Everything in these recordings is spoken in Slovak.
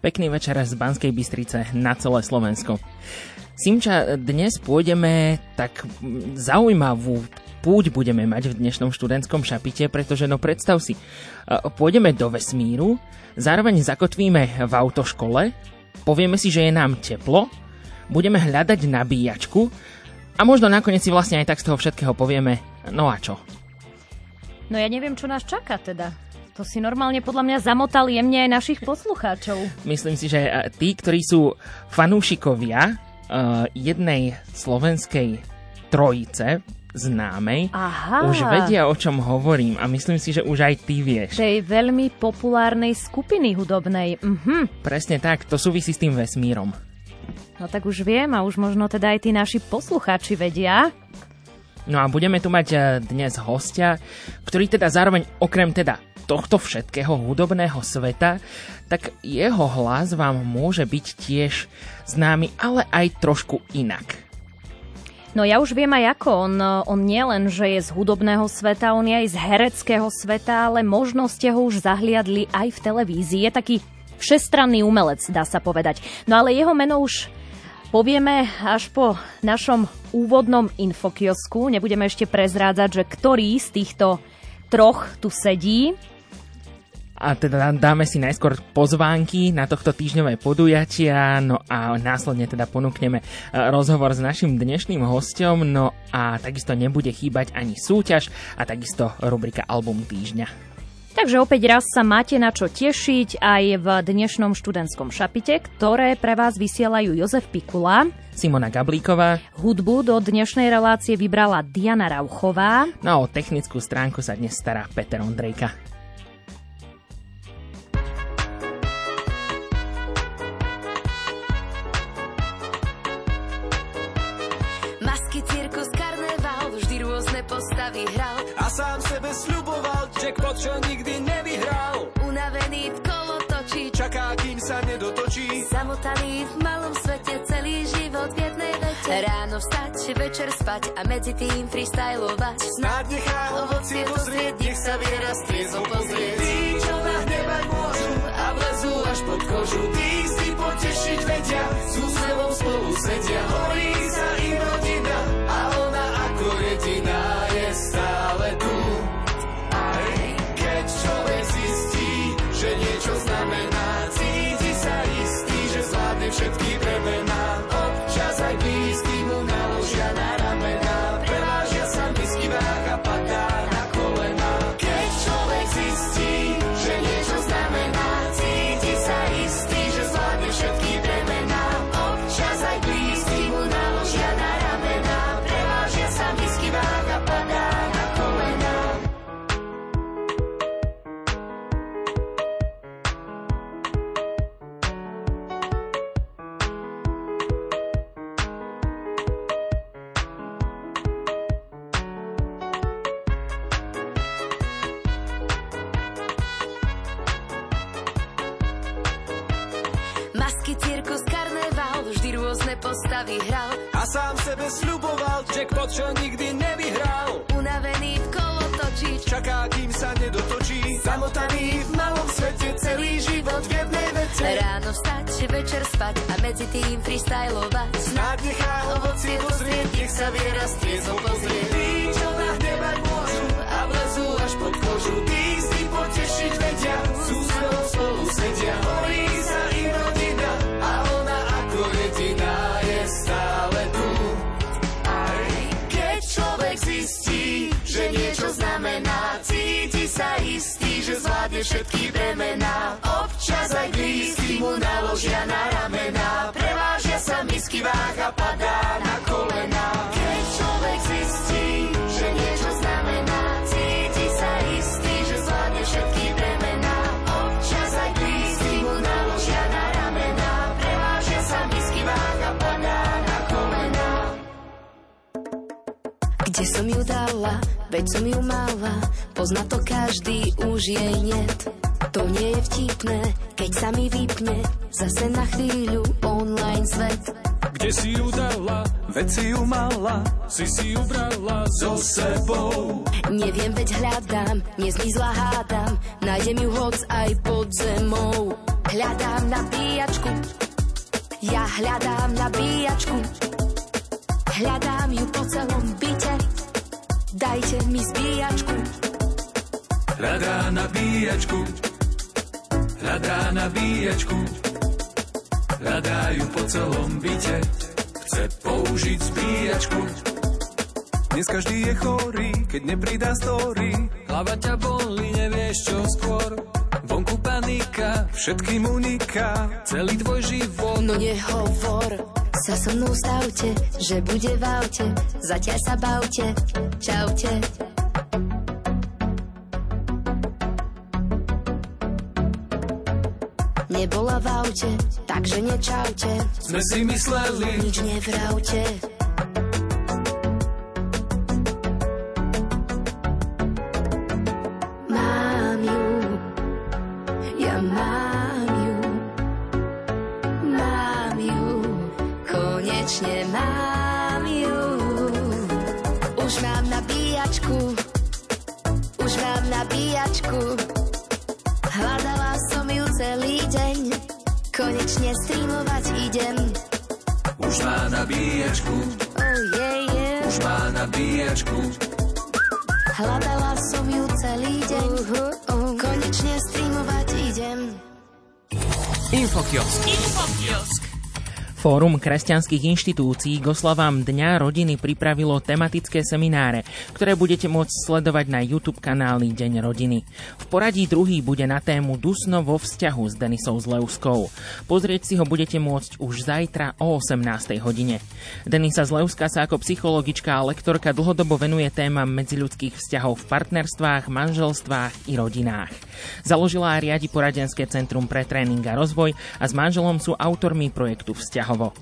Pekný večer z Banskej Bystrice na celé Slovensko. Simča, dnes pôjdeme tak zaujímavú púť budeme mať v dnešnom študentskom šapite, pretože no predstav si, pôjdeme do vesmíru, zároveň zakotvíme v autoškole, povieme si, že je nám teplo, budeme hľadať nabíjačku a možno nakoniec si vlastne aj tak z toho všetkého povieme, no a čo? No ja neviem, čo nás čaká teda. To si normálne podľa mňa zamotal jemne aj našich poslucháčov. Myslím si, že tí, ktorí sú fanúšikovia uh, jednej slovenskej trojice, známej, Aha. už vedia, o čom hovorím a myslím si, že už aj ty vieš. Tej veľmi populárnej skupiny hudobnej. Mhm. Presne tak, to súvisí s tým vesmírom. No tak už viem a už možno teda aj tí naši poslucháči vedia. No a budeme tu mať e, dnes hostia, ktorý teda zároveň okrem teda tohto všetkého hudobného sveta, tak jeho hlas vám môže byť tiež známy, ale aj trošku inak. No ja už viem aj ako. On, on nie len, že je z hudobného sveta, on je aj z hereckého sveta, ale možno ste ho už zahliadli aj v televízii. Je taký všestranný umelec, dá sa povedať. No ale jeho meno už povieme až po našom úvodnom infokiosku. Nebudeme ešte prezrádzať, že ktorý z týchto troch tu sedí a teda dáme si najskôr pozvánky na tohto týždňové podujatia, no a následne teda ponúkneme e, rozhovor s našim dnešným hostom, no a takisto nebude chýbať ani súťaž a takisto rubrika Album týždňa. Takže opäť raz sa máte na čo tešiť aj v dnešnom študentskom šapite, ktoré pre vás vysielajú Jozef Pikula, Simona Gablíková. Hudbu do dnešnej relácie vybrala Diana Rauchová. No a o technickú stránku sa dnes stará Peter Ondrejka. Postavy hral. A sám sebe sľuboval jackpot, čo nikdy nevyhral. Unavený v kolo točí. Čaká, kým sa nedotočí. Zamotaný v malom svete celý život v jednej vete. Ráno vstať, večer spať a medzi tým freestylovať. Snáď nechá ovocie dozrieť, nech sa viera striezom pozrieť Tí, čo nahnevať môžu a vlezú až pod kožu Tí si potešiť vedia, s úsmevom spolu sedia. Horí sa im rodina čo nikdy nevyhral. Unavený v kolo točí, čaká, kým sa nedotočí. Zamotaný v malom svete, celý život v jednej vete. Ráno vstať, večer spať a medzi tým freestylovať. Snáď nechá ovocie dozrieť, nech sa viera s triezom pozrieť. Tí, čo nahnevať môžu a vlezú až pod kožu. Tí si potešiť vedia, s úsmevom spolu sedia. Horí sa sa istý, že zvládne všetky bremená. Občas aj blízky mu naložia na ramená, prevážia sa misky váh a padá na kolena. Veď som ju mala, pozná to každý, už jej net. To nie je vtipné, keď sa mi vypne zase na chvíľu online svet. Kde si ju dala, veď si ju mala, si si ju brala so sebou. Neviem, veď hľadám, nezmizla hádam, nájdem ju hoc aj pod zemou. Hľadám nabíjačku, ja hľadám nabíjačku, hľadám ju po celom byte, dajte mi zbíjačku. Hľadá nabíjačku, hľadá nabíjačku, hľadajú po celom byte, chce použiť zbíjačku. Dnes každý je chorý, keď nepridá story. Hlava ťa bolí, nevieš čo skôr. Vonku panika, všetkým uniká, celý tvoj život. No nehovor, sa so mnou stavte, že bude v aute, zatiaľ sa bavte, čaute. Nebola v aute, takže nečaute, Sme si mysleli, nič nevraute. Fórum kresťanských inštitúcií k oslavám Dňa rodiny pripravilo tematické semináre, ktoré budete môcť sledovať na YouTube kanáli Deň rodiny. V poradí druhý bude na tému Dusno vo vzťahu s Denisou Zleuskou. Pozrieť si ho budete môcť už zajtra o 18. hodine. Denisa Zleuska sa ako psychologička a lektorka dlhodobo venuje témam medziľudských vzťahov v partnerstvách, manželstvách i rodinách. Založila a riadi poradenské centrum pre tréning a rozvoj a s manželom sú autormi projektu Vzťahovo.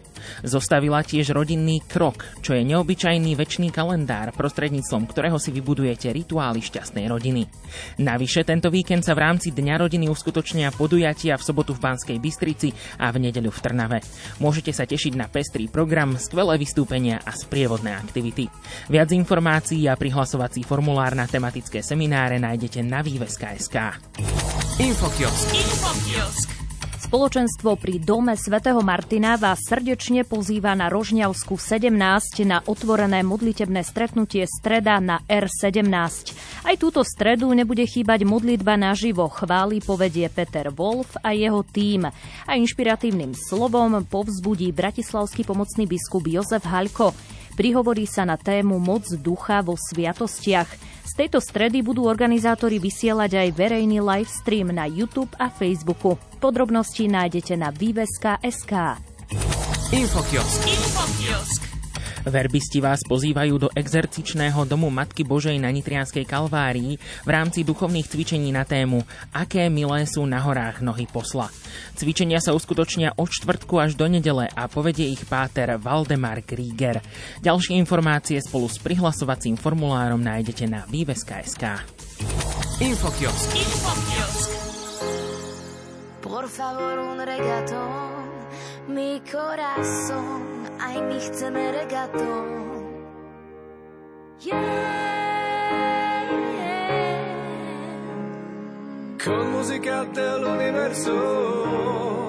Zostavila tiež rodinný krok, čo je neobyčajný väčší kalendár, prostredníctvom ktorého si vybudujete rituály šťastnej rodiny. Navyše tento víkend sa v rámci Dňa rodiny uskutočnia podujatia v sobotu v Banskej Bystrici a v nedeľu v Trnave. Môžete sa tešiť na pestrý program, skvelé vystúpenia a sprievodné aktivity. Viac informácií a prihlasovací formulár na tematické semináre nájdete na výveska.sk. Infokiosk. Spoločenstvo pri dome svätého Martina vás srdečne pozýva na Rožňavsku 17 na otvorené modlitebné stretnutie streda na R17. Aj túto stredu nebude chýbať modlitba naživo. Chváli povedie Peter Wolf a jeho tím. A inšpiratívnym slovom povzbudí bratislavský pomocný biskup Jozef Haľko. Prihovorí sa na tému Moc ducha vo sviatostiach. Z tejto stredy budú organizátori vysielať aj verejný livestream na YouTube a Facebooku. Podrobnosti nájdete na výveska.sk. Infokiosk. Verbisti vás pozývajú do exercičného domu Matky Božej na Nitrianskej Kalvárii v rámci duchovných cvičení na tému Aké milé sú na horách nohy posla. Cvičenia sa uskutočnia od čtvrtku až do nedele a povedie ich páter Valdemar Krieger. Ďalšie informácie spolu s prihlasovacím formulárom nájdete na výveska.sk. Infokiosk. Por favor un regatón, mi corazón, aj my chceme regatón. Yeah, yeah. Con música del universo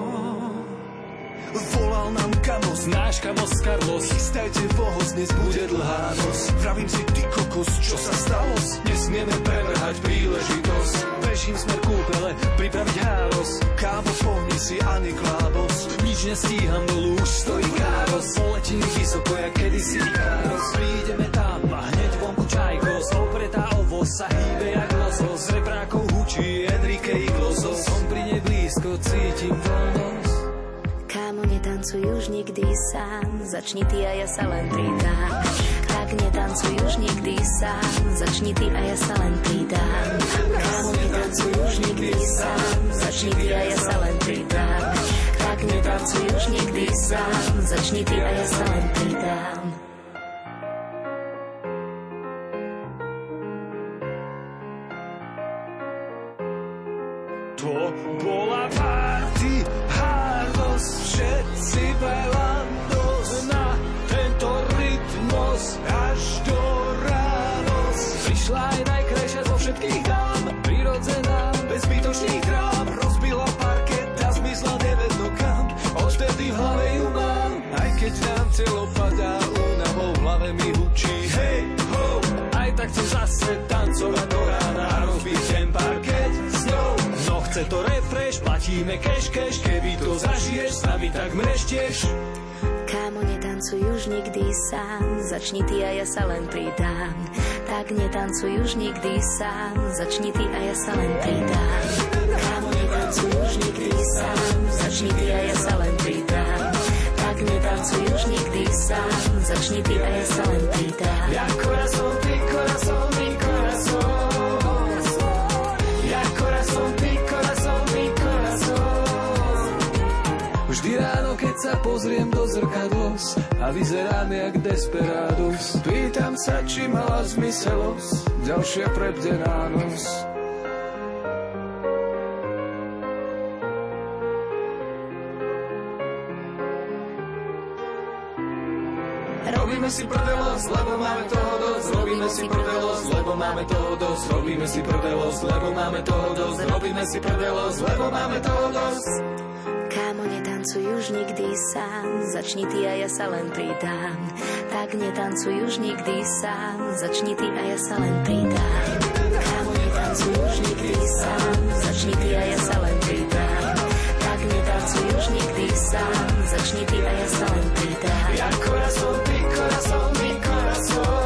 Volal nám Kamos, náš Kamos Carlos. Chystajte vohoz, dnes bude dlhá noc. Vravím si, ty kokos, čo sa stalo? Nesmieme prevrhať príležitosť. Bežím smer kúpele, pripraviť háros. Kámo, pohni si ani klábos Nič nestíham, dolu už stojí káros. Poletím vysoko, jak kedysi káros. Prídeme tam a hneď vonku čajkos Opretá ovo sa hýbe jak losos Z reprákov hučí Enrique netancuj už nikdy sám, začni ty a ja sa len pridám. Tak netancuj už nikdy sám, začni ty a ja sa len pridám. Kámo, netancuj už nikdy sám, začni ty a ja sa len pridám. Tak netancuj už nikdy sám, začni ty a ja sa len pridám. Tvoj všetci belandos na až do rános. Prišla aj najkrajšia zo všetkých dám, prirodzená, bez zbytočných drám, rozbila zmizla nevedno kam. Odvtedy v hlave ju aj keď nám telo padá, únavou v hlave mi hučí. Hej, ho, aj tak chcem zase tancovať platíme cash, cash, keby to zažiješ, s nami tak mreštieš. Kámo, netancuj už nikdy sám, začni ty a ja sa len pridám. Tak netancuj už nikdy sám, začni ty a ja sa len pridám. Kámo, netancuj už nikdy sám, začni ty a ja sa len pridám. Tak netancuj už nikdy sám, začni ty a ja sa len pridám. Ja corazón, ty corazón, mi corazón. Sa pozriem do zrkadlos a vyzerám jak desperados, pýtam sa, či mala zmyselos, ďalšia prebdená noc. Robíme si prdelos, lebo máme toho dosť. Robíme si prdelos, lebo máme toho dosť. Robíme si prdelos, lebo máme toho dosť. Robíme si prdelos, lebo máme toho dosť. Netancuj už nikdy sám, začni ty a ja sa len pridám. Tak netancuj už nikdy sám, začni ty a ja sa len pridám. Kámo, netancuj už nikdy sám, začni ty a ja sa len pridám. Tak netancuj už nikdy sám, začni ty a ja sa len pridám. Ja corazón, ty corazón, mi corazón.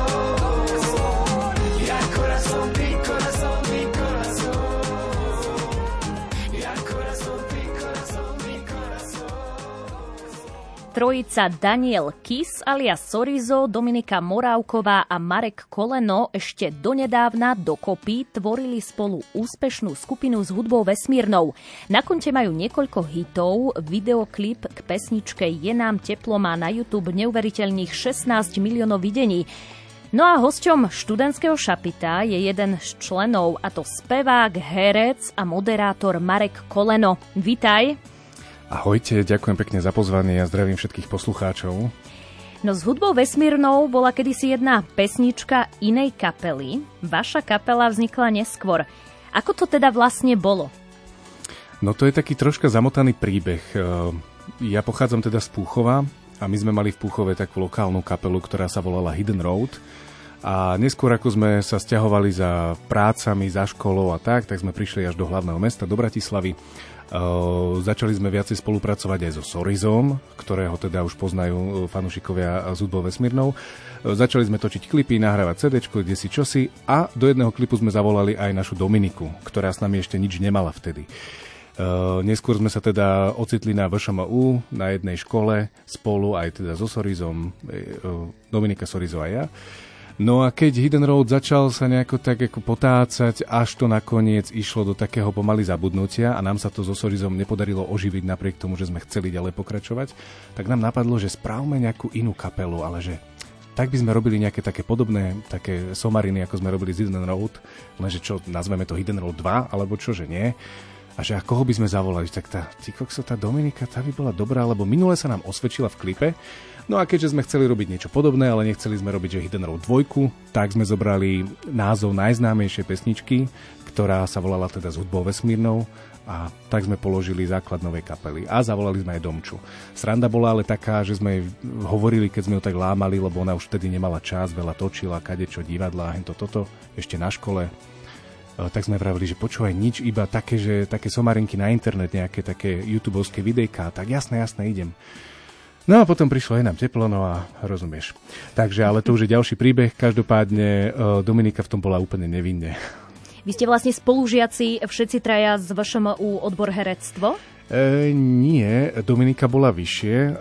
Trojica Daniel Kis alias Sorizo, Dominika Morávková a Marek Koleno ešte donedávna dokopy tvorili spolu úspešnú skupinu s hudbou vesmírnou. Na konte majú niekoľko hitov, videoklip k pesničke Je nám teplo má na YouTube neuveriteľných 16 miliónov videní. No a hosťom študentského šapita je jeden z členov, a to spevák, herec a moderátor Marek Koleno. Vítaj. Ahojte, ďakujem pekne za pozvanie a zdravím všetkých poslucháčov. No s hudbou vesmírnou bola kedysi jedna pesnička inej kapely. Vaša kapela vznikla neskôr. Ako to teda vlastne bolo? No to je taký troška zamotaný príbeh. E, Ja pochádzam teda z Púchova a my sme mali v Púchove takú lokálnu kapelu, ktorá sa volala Hidden Road. A neskôr, ako sme sa stiahovali za prácami, za školou a tak, tak sme prišli až do hlavného mesta, do Bratislavy. Uh, začali sme viacej spolupracovať aj so Sorizom, ktorého teda už poznajú uh, fanúšikovia z hudbou vesmírnou. Uh, začali sme točiť klipy, nahrávať CD, kde si čosi a do jedného klipu sme zavolali aj našu Dominiku, ktorá s nami ešte nič nemala vtedy. Uh, neskôr sme sa teda ocitli na VŠMU, na jednej škole, spolu aj teda so Sorizom, uh, Dominika Sorizo a ja. No a keď Hidden Road začal sa nejako tak ako potácať, až to nakoniec išlo do takého pomaly zabudnutia a nám sa to so Sorizom nepodarilo oživiť napriek tomu, že sme chceli ďalej pokračovať, tak nám napadlo, že správme nejakú inú kapelu, ale že tak by sme robili nejaké také podobné, také somariny, ako sme robili z Hidden Road, lenže čo, nazveme to Hidden Road 2, alebo čo, že nie. A že a koho by sme zavolali? Tak tá, ty kokso, tá Dominika, tá by bola dobrá, lebo minule sa nám osvedčila v klipe, No a keďže sme chceli robiť niečo podobné, ale nechceli sme robiť, že Hidden Road 2, tak sme zobrali názov najznámejšej pesničky, ktorá sa volala teda s hudbou vesmírnou a tak sme položili základ novej kapely a zavolali sme aj Domču. Sranda bola ale taká, že sme hovorili, keď sme ju tak lámali, lebo ona už vtedy nemala čas, veľa točila, kadečo, divadla, hento toto, ešte na škole. E, tak sme vravili, že počúvaj nič, iba také, že také somarinky na internet, nejaké také youtubovské videjka, tak jasné, jasné, idem. No a potom prišlo aj nám teplo, no a rozumieš. Takže, ale to už je ďalší príbeh. Každopádne e, Dominika v tom bola úplne nevinne. Vy ste vlastne spolužiaci všetci traja z VŠMU odbor herectvo? E, nie, Dominika bola vyššie e,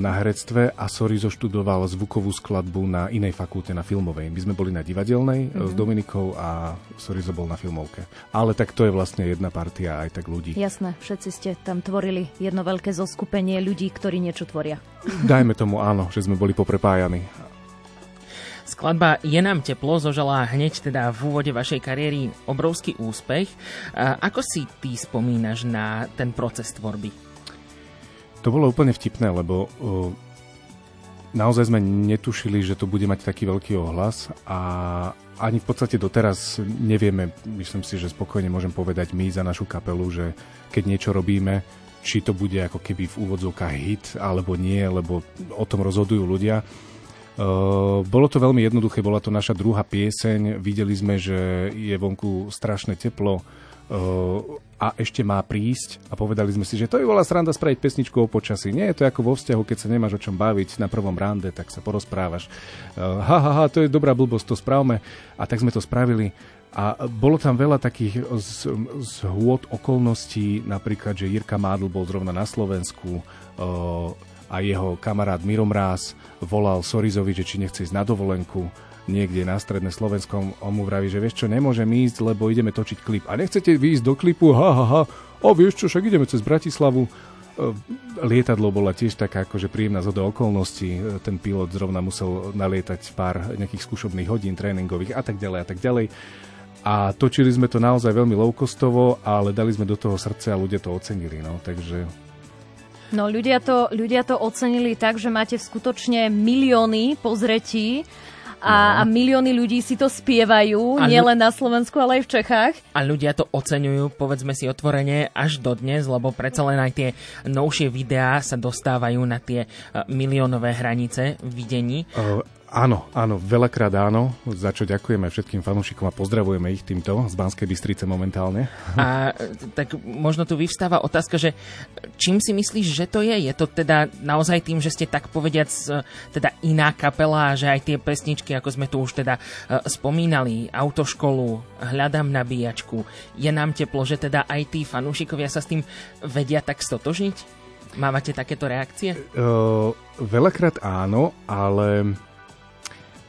na herectve a Sorizo študoval zvukovú skladbu na inej fakulte, na filmovej. My sme boli na divadelnej mm-hmm. s Dominikou a Sorizo bol na filmovke. Ale tak to je vlastne jedna partia aj tak ľudí. Jasné, všetci ste tam tvorili jedno veľké zoskupenie ľudí, ktorí niečo tvoria. Dajme tomu áno, že sme boli poprepájani. Skladba Je nám teplo zožala hneď teda v úvode vašej kariéry obrovský úspech. Ako si ty spomínaš na ten proces tvorby? To bolo úplne vtipné, lebo naozaj sme netušili, že to bude mať taký veľký ohlas a ani v podstate doteraz nevieme, myslím si, že spokojne môžem povedať my za našu kapelu, že keď niečo robíme, či to bude ako keby v úvodzovkách hit alebo nie, lebo o tom rozhodujú ľudia. Uh, bolo to veľmi jednoduché, bola to naša druhá pieseň, videli sme, že je vonku strašné teplo, a ešte má prísť a povedali sme si, že to je bola sranda spraviť pesničku o počasí. Nie je to ako vo vzťahu, keď sa nemáš o čom baviť na prvom rande, tak sa porozprávaš. Ha, ha, ha, to je dobrá blbosť, to spravme. A tak sme to spravili. A bolo tam veľa takých z, z hôd okolností, napríklad, že Jirka Mádl bol zrovna na Slovensku a jeho kamarát Miromráz volal Sorizovi, že či nechce ísť na dovolenku niekde na stredné Slovenskom, on mu vraví, že vieš čo, nemôžem ísť, lebo ideme točiť klip. A nechcete vyjsť do klipu? Ha, ha, ha. O, vieš čo, však ideme cez Bratislavu. E, lietadlo bola tiež taká akože príjemná zhoda okolností. E, ten pilot zrovna musel nalietať pár nejakých skúšobných hodín tréningových a tak ďalej a tak ďalej. A točili sme to naozaj veľmi low-costovo, ale dali sme do toho srdce a ľudia to ocenili. No, takže No ľudia to, ľudia to ocenili tak, že máte skutočne milióny pozretí a, no. a milióny ľudí si to spievajú, nielen na Slovensku, ale aj v Čechách. A ľudia to oceňujú, povedzme si otvorene, až dodnes, lebo predsa len aj tie novšie videá sa dostávajú na tie uh, miliónové hranice videní. Uh, Áno, áno, veľakrát áno, za čo ďakujeme všetkým fanúšikom a pozdravujeme ich týmto z Banskej Bystrice momentálne. A tak možno tu vyvstáva otázka, že čím si myslíš, že to je? Je to teda naozaj tým, že ste tak povediac teda iná kapela, že aj tie pesničky, ako sme tu už teda e, spomínali, autoškolu, hľadám nabíjačku, je nám teplo, že teda aj tí fanúšikovia sa s tým vedia tak stotožniť? Mávate takéto reakcie? Uh, veľakrát áno, ale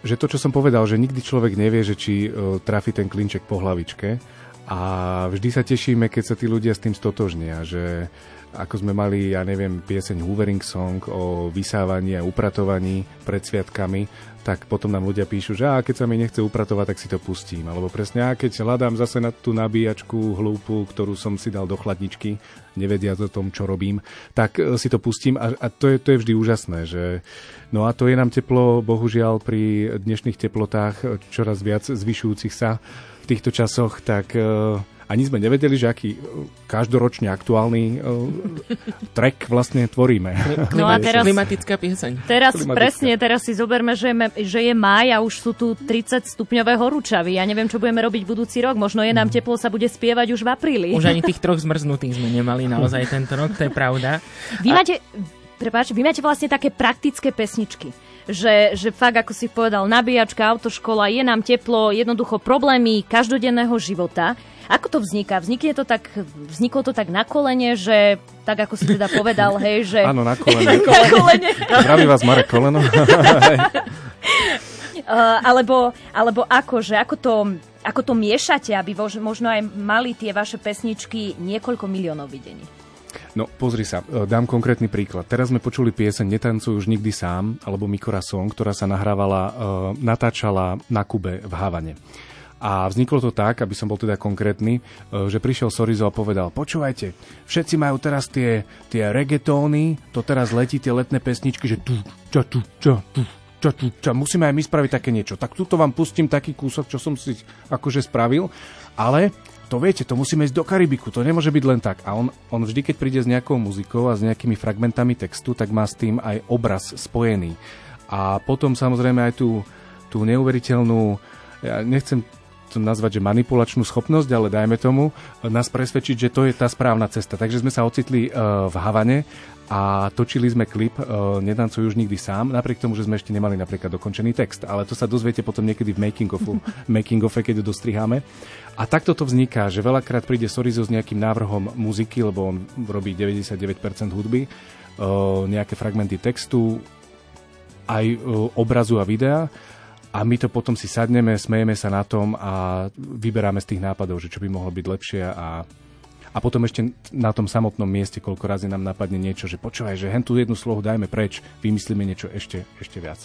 že to, čo som povedal, že nikdy človek nevie, že či uh, trafi ten klinček po hlavičke. A vždy sa tešíme, keď sa tí ľudia s tým stotožnia, že ako sme mali, ja neviem, pieseň Hoovering Song o vysávaní a upratovaní pred sviatkami, tak potom nám ľudia píšu, že a keď sa mi nechce upratovať, tak si to pustím. Alebo presne, a keď hľadám zase na tú nabíjačku hlúpu, ktorú som si dal do chladničky, nevedia o tom, čo robím, tak e, si to pustím a, a to, je, to je vždy úžasné, že no a to je nám teplo, bohužiaľ pri dnešných teplotách e, čoraz viac zvyšujúcich sa v týchto časoch, tak uh, ani sme nevedeli, že aký e, každoročne aktuálny uh, track vlastne tvoríme. No a teraz, klimatická pieseň. Teraz klimatická. presne, teraz si zoberme, že je, že je máj a už sú tu 30 stupňové horúčavy. Ja neviem, čo budeme robiť budúci rok. Možno je nám mm. teplo, sa bude spievať už v apríli. Už ani tých troch zmrznutých sme nemali naozaj tento rok, to je pravda. Vy a... máte, prepáč, vy máte vlastne také praktické pesničky že, že fakt, ako si povedal, nabíjačka, autoškola, je nám teplo, jednoducho problémy každodenného života. Ako to vzniká? Vznikne to tak, vzniklo to tak na kolene, že tak ako si teda povedal, hej, že... Áno, na kolene. na kolene. Zdraví vás Marek Koleno. uh, alebo, alebo ako, že ako to, ako to miešate, aby možno aj mali tie vaše pesničky niekoľko miliónov videní? No pozri sa, e, dám konkrétny príklad. Teraz sme počuli pieseň Netancuj už nikdy sám, alebo Mikora Song, ktorá sa nahrávala, uh, natáčala na Kube v Havane. A vzniklo to tak, aby som bol teda konkrétny, e, že prišiel Sorizo a povedal, počúvajte, všetci majú teraz tie, tie reggaetóny, to teraz letí tie letné pesničky, že tu, ča, tu, ča, tu, ča, tu, ča, musíme aj my spraviť také niečo. Tak tuto vám pustím taký kúsok, čo som si akože spravil, ale to viete, to musíme ísť do Karibiku, to nemôže byť len tak. A on, on vždy, keď príde s nejakou muzikou a s nejakými fragmentami textu, tak má s tým aj obraz spojený. A potom samozrejme aj tú, tú neuveriteľnú, ja nechcem to nazvať, že manipulačnú schopnosť, ale dajme tomu, nás presvedčiť, že to je tá správna cesta. Takže sme sa ocitli uh, v Havane a točili sme klip uh, Nedancuj už nikdy sám, napriek tomu, že sme ešte nemali napríklad dokončený text. Ale to sa dozviete potom niekedy v making ofu, making ofe, keď ho dostriháme. A takto to vzniká, že veľakrát príde Sorizo s nejakým návrhom muziky, lebo on robí 99% hudby, uh, nejaké fragmenty textu, aj uh, obrazu a videa a my to potom si sadneme, smejeme sa na tom a vyberáme z tých nápadov, že čo by mohlo byť lepšie a a potom ešte na tom samotnom mieste, koľko razy nám napadne niečo, že počúvaj, že hen tú jednu slohu dajme preč, vymyslíme niečo ešte, ešte viac.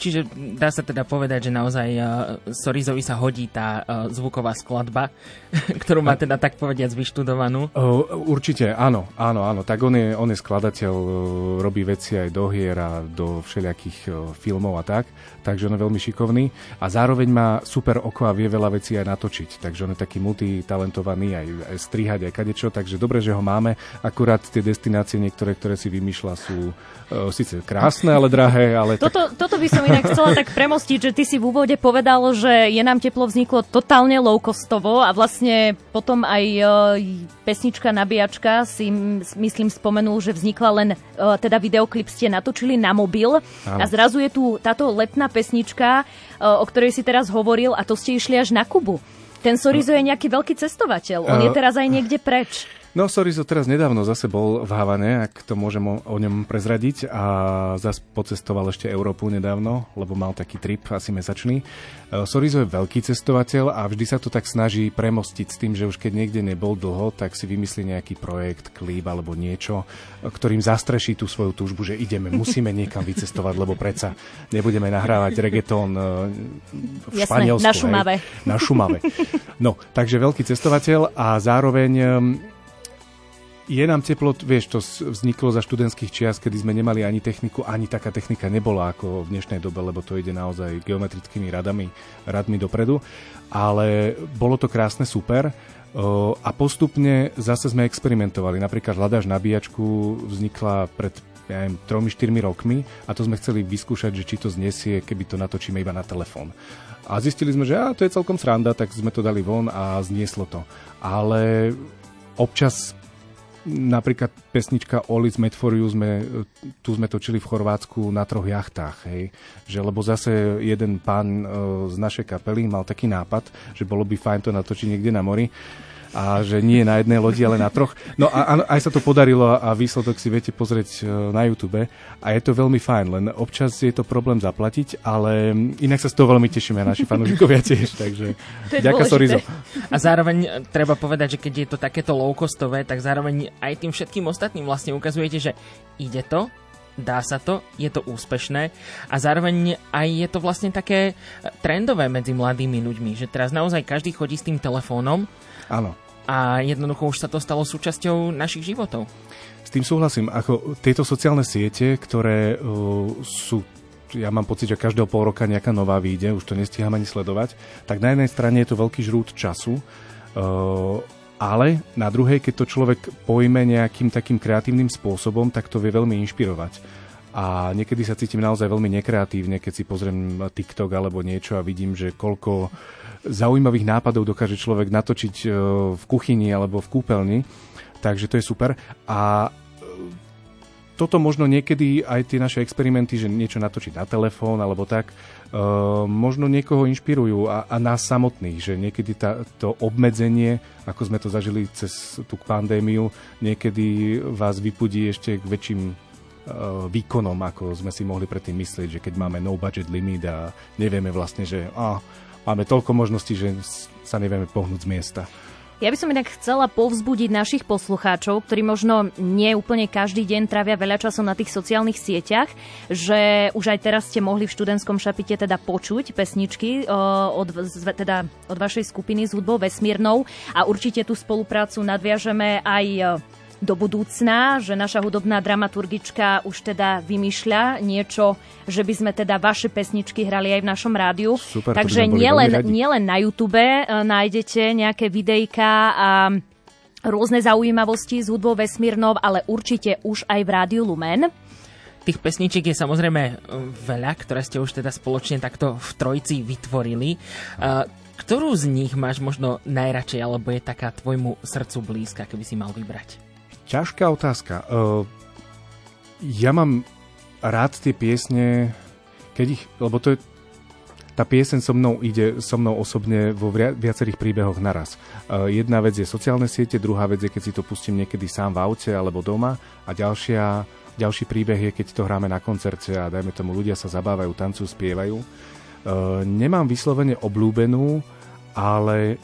Čiže dá sa teda povedať, že naozaj uh, Sorizovi sa hodí tá uh, zvuková skladba, ktorú má teda tak povediac vyštudovanú. Uh, určite, áno, áno, áno. Tak on je, on je skladateľ, uh, robí veci aj do hier a do všelijakých uh, filmov a tak, takže on je veľmi šikovný a zároveň má super oko a vie veľa vecí aj natočiť, takže on je taký multitalentovaný aj, aj strihať, aj kadečo, takže dobre, že ho máme. Akurát tie destinácie niektoré, ktoré si vymýšľa sú síce krásne, ale drahé, ale... Toto, tak... toto by som inak chcela tak premostiť, že ty si v úvode povedal, že je nám teplo vzniklo totálne low-costovo a vlastne potom aj uh, pesnička Nabíjačka si myslím spomenul, že vznikla len, uh, teda videoklip ste natočili na mobil Áno. a zrazu je tu táto letná pesnička, o ktorej si teraz hovoril a to ste išli až na Kubu. Ten Sorizo je nejaký veľký cestovateľ. On je teraz aj niekde preč. No, Sorizo teraz nedávno zase bol v Havane, ak to môžem o, o ňom prezradiť a zase pocestoval ešte Európu nedávno, lebo mal taký trip asi mesačný. E, Sorizo je veľký cestovateľ a vždy sa to tak snaží premostiť s tým, že už keď niekde nebol dlho, tak si vymyslí nejaký projekt, klip alebo niečo, ktorým zastreší tú svoju túžbu, že ideme, musíme niekam vycestovať, lebo predsa nebudeme nahrávať reggaeton e, v Jasné, Španielsku. na Šumave. Hej, na Šumave. No, takže veľký cestovateľ a zároveň je nám teplo, vieš, to vzniklo za študentských čias, kedy sme nemali ani techniku, ani taká technika nebola ako v dnešnej dobe, lebo to ide naozaj geometrickými radami, radmi dopredu. Ale bolo to krásne, super. A postupne zase sme experimentovali. Napríklad hľadáš nabíjačku vznikla pred ja neviem, 3-4 rokmi a to sme chceli vyskúšať, že či to znesie, keby to natočíme iba na telefón. A zistili sme, že á, to je celkom sranda, tak sme to dali von a znieslo to. Ale občas napríklad pesnička All is made for you sme, tu sme točili v Chorvátsku na troch jachtách, hej. Že, lebo zase jeden pán e, z našej kapely mal taký nápad, že bolo by fajn to natočiť niekde na mori a že nie na jednej lodi, ale na troch. No a, aj sa to podarilo a výsledok si viete pozrieť e, na YouTube a je to veľmi fajn, len občas je to problém zaplatiť, ale inak sa z toho veľmi tešíme naši fanúšikovia tiež, takže ďakujem Sorizo. A zároveň e, treba povedať, že keď je to takéto low-costové, tak zároveň aj tým všetkým ostatným vlastne ukazujete, že ide to, dá sa to, je to úspešné a zároveň aj je to vlastne také trendové medzi mladými ľuďmi, že teraz naozaj každý chodí s tým telefónom Áno. A jednoducho už sa to stalo súčasťou našich životov. S tým súhlasím. Ako tieto sociálne siete, ktoré uh, sú ja mám pocit, že každého pol roka nejaká nová vyjde, už to nestíham ani sledovať, tak na jednej strane je to veľký žrút času, uh, ale na druhej, keď to človek pojme nejakým takým kreatívnym spôsobom, tak to vie veľmi inšpirovať. A niekedy sa cítim naozaj veľmi nekreatívne, keď si pozriem TikTok alebo niečo a vidím, že koľko zaujímavých nápadov dokáže človek natočiť e, v kuchyni alebo v kúpeľni. Takže to je super. A e, toto možno niekedy aj tie naše experimenty, že niečo natočiť na telefón alebo tak, možno niekoho inšpirujú a, a nás samotných, že niekedy tá, to obmedzenie, ako sme to zažili cez tú pandémiu, niekedy vás vypudí ešte k väčším uh, výkonom, ako sme si mohli predtým myslieť, že keď máme no budget limit a nevieme vlastne, že ah, máme toľko možností, že sa nevieme pohnúť z miesta. Ja by som inak chcela povzbudiť našich poslucháčov, ktorí možno nie úplne každý deň trávia veľa času na tých sociálnych sieťach, že už aj teraz ste mohli v študentskom šapite teda počuť pesničky od, teda od vašej skupiny s hudbou Vesmírnou a určite tú spoluprácu nadviažeme aj do budúcna, že naša hudobná dramaturgička už teda vymýšľa niečo, že by sme teda vaše pesničky hrali aj v našom rádiu. Super, Takže nielen nie len na YouTube uh, nájdete nejaké videjka a rôzne zaujímavosti z hudbou Vesmírnov, ale určite už aj v Rádiu Lumen. Tých pesničiek je samozrejme e, veľa, ktoré ste už teda spoločne takto v trojici vytvorili. Uh, ktorú z nich máš možno najradšej, alebo je taká tvojmu srdcu blízka, keby si mal vybrať? Ťažká otázka. Uh, ja mám rád tie piesne, keď ich, lebo to je, tá pieseň so mnou ide so mnou osobne vo viacerých príbehoch naraz. Jedna vec je sociálne siete, druhá vec je, keď si to pustím niekedy sám v aute alebo doma a ďalšia, ďalší príbeh je, keď to hráme na koncerte a dajme tomu ľudia sa zabávajú, tancujú, spievajú. Nemám vyslovene oblúbenú, ale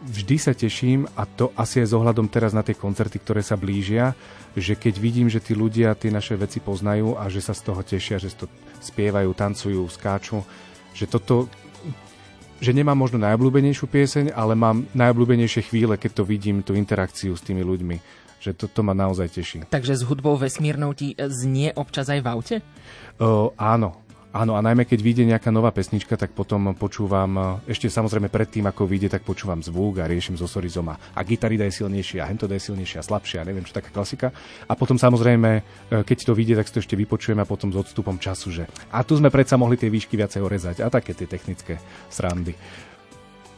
vždy sa teším a to asi aj s ohľadom teraz na tie koncerty, ktoré sa blížia, že keď vidím, že tí ľudia tie naše veci poznajú a že sa z toho tešia, že to spievajú, tancujú, skáču, že toto že nemám možno najobľúbenejšiu pieseň, ale mám najobľúbenejšie chvíle, keď to vidím, tú interakciu s tými ľuďmi. Že toto ma naozaj teší. Takže s hudbou vesmírnou ti znie občas aj v aute? O, áno, Áno, a najmä keď vyjde nejaká nová pesnička, tak potom počúvam, e, ešte samozrejme predtým, ako vyjde, tak počúvam zvuk a riešim so sorizom a, a gitarida je silnejšia, a hento je silnejšia, slabšia, neviem čo, taká klasika. A potom samozrejme, e, keď to vyjde, tak si to ešte vypočujem a potom s odstupom času, že a tu sme predsa mohli tie výšky viacej orezať a také tie technické srandy.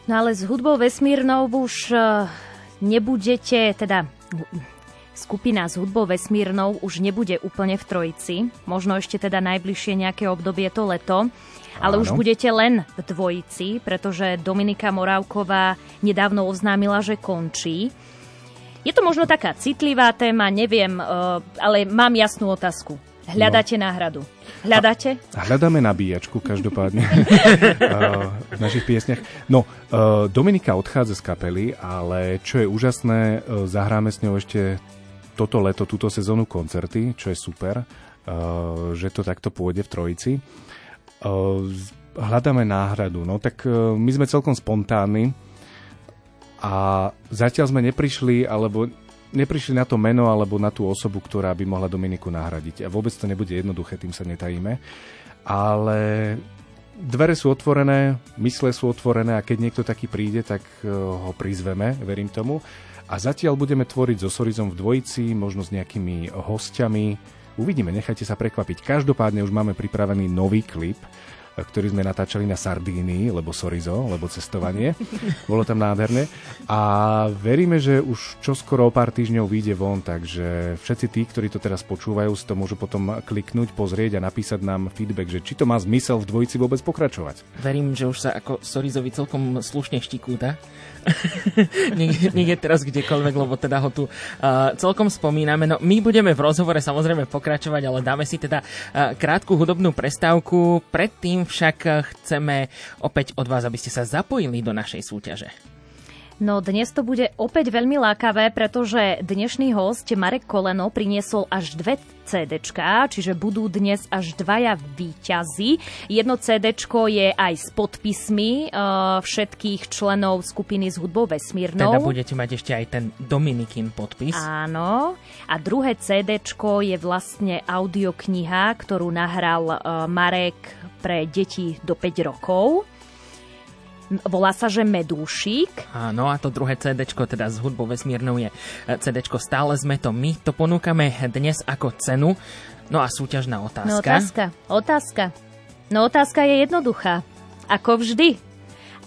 No ale s hudbou vesmírnou už e, nebudete, teda Skupina s hudbou vesmírnou už nebude úplne v trojici, možno ešte teda najbližšie nejaké obdobie to leto, ale Áno. už budete len v dvojici, pretože Dominika Morávková nedávno oznámila, že končí. Je to možno taká citlivá téma, neviem, eh, ale mám jasnú otázku. Hľadáte no. náhradu? Hľadáte? A, hľadáme nabíjačku každopádne eh, v našich piesniach. No, eh, Dominika odchádza z kapely, ale čo je úžasné, zahráme s ňou ešte toto leto, túto sezónu koncerty, čo je super, uh, že to takto pôjde v Trojici. Uh, hľadáme náhradu. No tak uh, my sme celkom spontánni a zatiaľ sme neprišli, alebo neprišli na to meno alebo na tú osobu, ktorá by mohla Dominiku nahradiť. A vôbec to nebude jednoduché, tým sa netajíme. Ale dvere sú otvorené, mysle sú otvorené a keď niekto taký príde, tak ho prizveme, verím tomu. A zatiaľ budeme tvoriť so Sorizom v dvojici, možno s nejakými hostiami. Uvidíme, nechajte sa prekvapiť. Každopádne už máme pripravený nový klip, ktorý sme natáčali na Sardínii, lebo Sorizo, lebo cestovanie. Bolo tam nádherné. A veríme, že už čoskoro o pár týždňov vyjde von, takže všetci tí, ktorí to teraz počúvajú, si to môžu potom kliknúť, pozrieť a napísať nám feedback, že či to má zmysel v dvojici vôbec pokračovať. Verím, že už sa ako Sorizovi celkom slušne štikúta. nech, je teraz kdekoľvek, lebo teda ho tu uh, celkom spomíname. No my budeme v rozhovore samozrejme pokračovať, ale dáme si teda uh, krátku hudobnú prestávku. Predtým však chceme opäť od vás, aby ste sa zapojili do našej súťaže. No dnes to bude opäť veľmi lákavé, pretože dnešný host Marek Koleno priniesol až dve CD, čiže budú dnes až dvaja výťazy. Jedno CD je aj s podpismi uh, všetkých členov skupiny s hudbou vesmírnou. Teda budete mať ešte aj ten Dominikin podpis. Áno. A druhé CD je vlastne audiokniha, ktorú nahral uh, Marek pre deti do 5 rokov. Volá sa, že Medúšik. Áno, a to druhé CD, teda s hudbou vesmírnou je e, CD Stále sme to my. To ponúkame dnes ako cenu. No a súťažná otázka. No otázka, otázka. No otázka je jednoduchá. Ako vždy.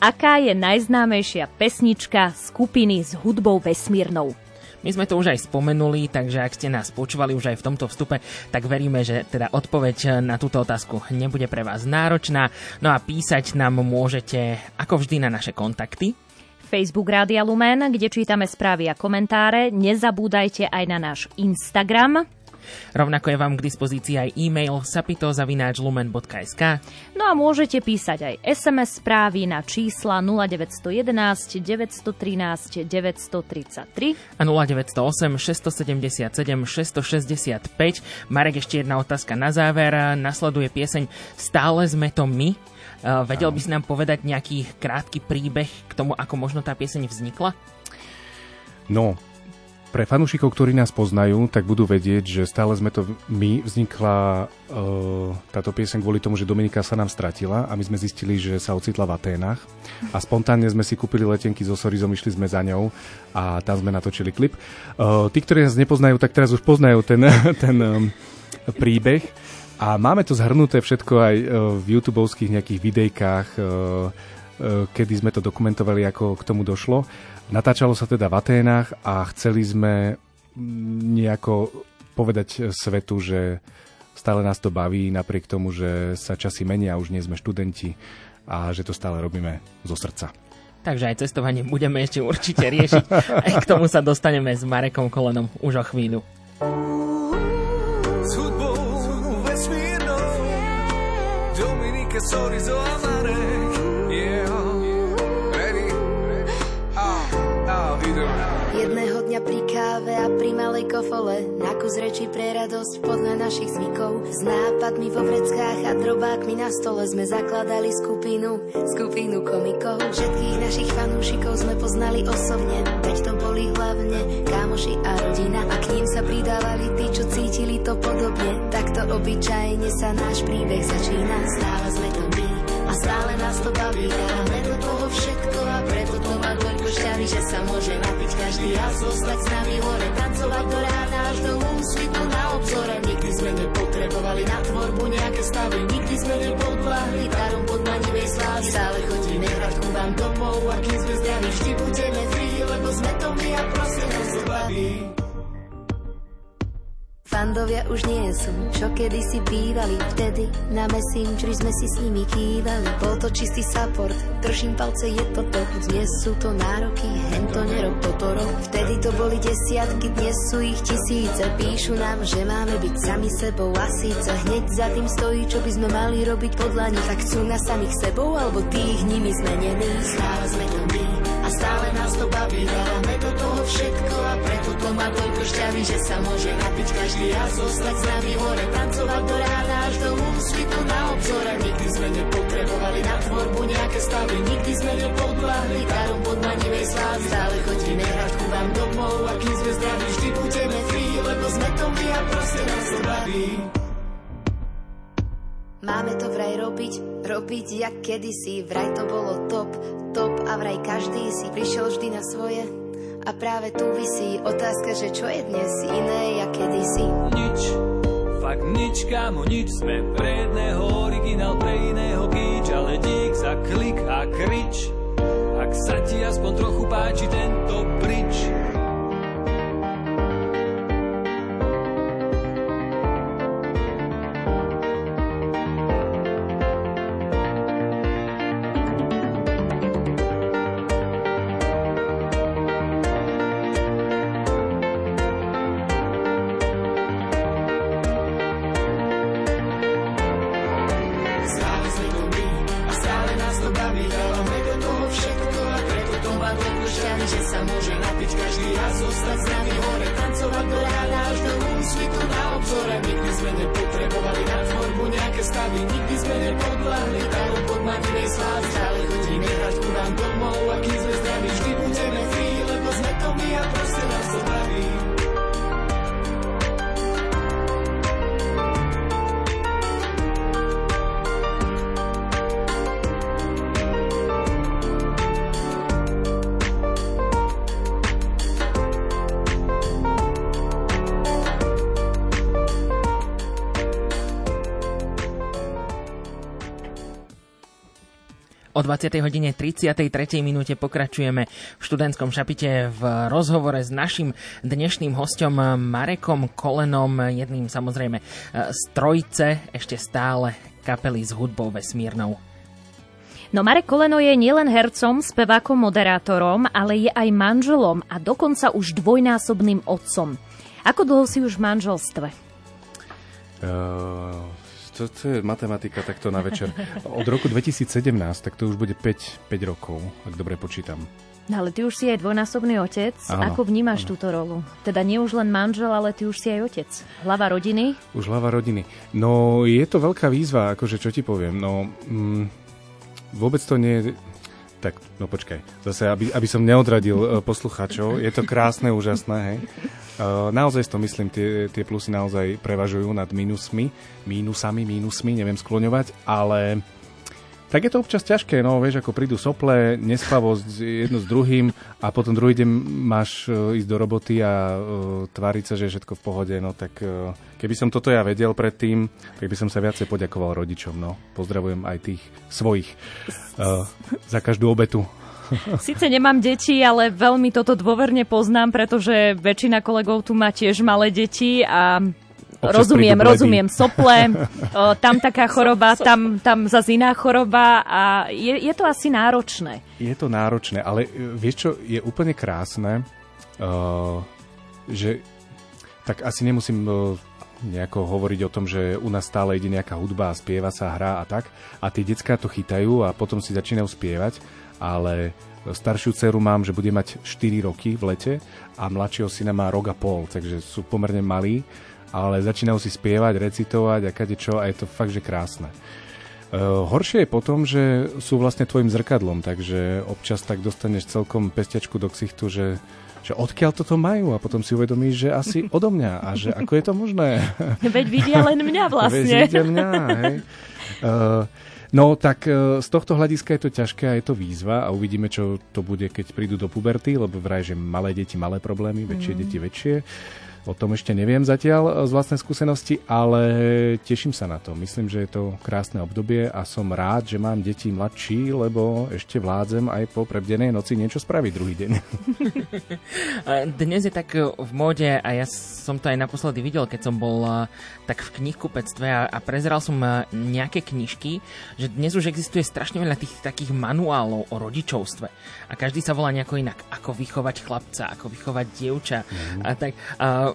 Aká je najznámejšia pesnička skupiny s hudbou vesmírnou? My sme to už aj spomenuli, takže ak ste nás počúvali už aj v tomto vstupe, tak veríme, že teda odpoveď na túto otázku nebude pre vás náročná. No a písať nám môžete ako vždy na naše kontakty Facebook Rádia Lumen, kde čítame správy a komentáre. Nezabúdajte aj na náš Instagram Rovnako je vám k dispozícii aj e-mail sapitozavináčlumen.sk No a môžete písať aj SMS správy na čísla 0911 913 933 a 0908 677 665. Marek, ešte jedna otázka na záver. Nasleduje pieseň Stále sme to my. Vedel by si nám povedať nejaký krátky príbeh k tomu, ako možno tá pieseň vznikla? No, pre fanúšikov, ktorí nás poznajú, tak budú vedieť, že stále sme to my. Vznikla uh, táto pieseň kvôli tomu, že Dominika sa nám stratila a my sme zistili, že sa ocitla v Aténach a spontánne sme si kúpili letenky so Sorizom, išli sme za ňou a tam sme natočili klip. Uh, tí, ktorí nás nepoznajú, tak teraz už poznajú ten, ten um, príbeh a máme to zhrnuté všetko aj v youtubovských nejakých videjkách, kedy sme to dokumentovali, ako k tomu došlo. Natáčalo sa teda v Aténach a chceli sme nejako povedať svetu, že stále nás to baví, napriek tomu, že sa časy menia, už nie sme študenti a že to stále robíme zo srdca. Takže aj cestovanie budeme ešte určite riešiť. Aj k tomu sa dostaneme s Marekom Kolenom už o chvíľu. S hudbou vesmírnou Dominike Sorizo a Marek Dňa pri káve a pri malej kofole. Na kus reči pre radosť podľa našich zvykov. S nápadmi vo vreckách a drobákmi na stole Sme zakladali skupinu, skupinu komikov. Všetkých našich fanúšikov sme poznali osobne. Veď to boli hlavne kámoši a rodina. A k ním sa pridávali tí, čo cítili to podobne. Takto obyčajne sa náš príbeh začína. Stále sme to stále nás to baví. Dávame do toho všetko a preto to má toľko šťavy Že sa môže napiť každý a zostať s nami. Hore Tancovať do rána až do úsvitu na obzore. Nikdy sme nepotrebovali na tvorbu nejaké stavy. Nikdy sme nepodláhli darom podmanivej slávy. Stále chodíme hrať ku vám domov a kým sme zdraví Vždy budeme free, lebo sme to my a prosím nás to baví Fandovia už nie sú, čo kedysi bývali. Vtedy na Messengeri sme si s nimi kývali. Bol to čistý support, držím palce, je to to. Dnes sú to nároky, hento nerob toto rok. Vtedy to boli desiatky, dnes sú ich tisíce. Píšu nám, že máme byť sami sebou A síce hneď za tým stojí, čo by sme mali robiť podľa nich. Tak chcú na samých sebou, alebo tých nimi zmenených Stále sme to my a stále nás to baví. Toho všetko a preto to má toľko šťavy Že sa môže napiť každý a zostať nami hore Tancovať do rána až do úsvitu na obzore. Nikdy sme nepotrebovali na tvorbu nejaké stavy Nikdy sme nepodláhli darom podmanivej slávy. Stále chodíme hrať ku vám domov a kým sme zdraví Vždy budeme free, lebo sme to my a proste nás to baví. Máme to vraj robiť, robiť jak kedysi, vraj to bolo top, top a vraj každý si prišiel vždy na svoje. A práve tu vysí otázka, že čo je dnes iné, jak kedysi. Nič, fakt nič, kámo, nič, sme pre jedného originál, pre iného kýč, ale dík za klik a krič. Ak sa ti aspoň trochu páči tento bridge, 20. hodine 33. minúte pokračujeme v študentskom šapite v rozhovore s našim dnešným hostom Marekom Kolenom, jedným samozrejme z trojce ešte stále kapely s hudbou vesmírnou. No Marek Koleno je nielen hercom, spevákom, moderátorom, ale je aj manželom a dokonca už dvojnásobným otcom. Ako dlho si už v manželstve? Uh, to, to je matematika takto na večer. Od roku 2017, tak to už bude 5, 5 rokov, ak dobre počítam. No ale ty už si aj dvojnásobný otec. Áno, Ako vnímaš áno. túto rolu? Teda nie už len manžel, ale ty už si aj otec. Hlava rodiny? Už hlava rodiny. No, je to veľká výzva, akože čo ti poviem. No, mm, vôbec to nie je... Tak, no počkaj. Zase, aby, aby som neodradil uh, poslucháčov, je to krásne, úžasné, hej. Uh, naozaj to myslím, tie, tie plusy naozaj prevažujú nad minusmi, mínusami, mínusmi, neviem skloňovať, ale tak je to občas ťažké, no vieš, ako prídu sople, nespavosť jedno s druhým a potom druhý deň máš uh, ísť do roboty a uh, tváriť sa, že je všetko v pohode, no tak uh, keby som toto ja vedel predtým, tak by som sa viacej poďakoval rodičom, no. Pozdravujem aj tých svojich uh, za každú obetu. Sice nemám deti, ale veľmi toto dôverne poznám, pretože väčšina kolegov tu má tiež malé deti a Občas rozumiem, rozumiem, sople, o, tam taká choroba, tam, tam zase iná choroba a je, je to asi náročné. Je to náročné, ale e, vieš čo, je úplne krásne, uh, že Tak asi nemusím nejako hovoriť o tom, že u nás stále ide nejaká hudba a spieva sa, hrá a tak. A tie decká to chytajú a potom si začínajú spievať, ale staršiu dceru mám, že bude mať 4 roky v lete a mladšieho syna má rok a pol, takže sú pomerne malí, ale začínajú si spievať, recitovať a kade čo a je to fakt, že krásne. Uh, horšie je potom, že sú vlastne tvojim zrkadlom, takže občas tak dostaneš celkom pestiačku do ksichtu, že že odkiaľ toto majú a potom si uvedomíš, že asi odo mňa a že ako je to možné. Veď vidia len mňa vlastne. Veď vidia mňa, hej. Uh, no tak uh, z tohto hľadiska je to ťažké a je to výzva a uvidíme, čo to bude, keď prídu do puberty, lebo vraj, že malé deti malé problémy, väčšie mm. deti väčšie. O tom ešte neviem zatiaľ e, z vlastnej skúsenosti, ale teším sa na to. Myslím, že je to krásne obdobie a som rád, že mám deti mladší, lebo ešte vládzem aj po prebdenej noci niečo spraviť druhý deň. Dnes je tak v móde a ja som to aj naposledy videl, keď som bol e, tak v knihkupectve a, a prezeral som e, nejaké knižky, že dnes už existuje strašne veľa tých takých manuálov o rodičovstve a každý sa volá nejako inak. Ako vychovať chlapca, ako vychovať dievča. Mm. A tak... A,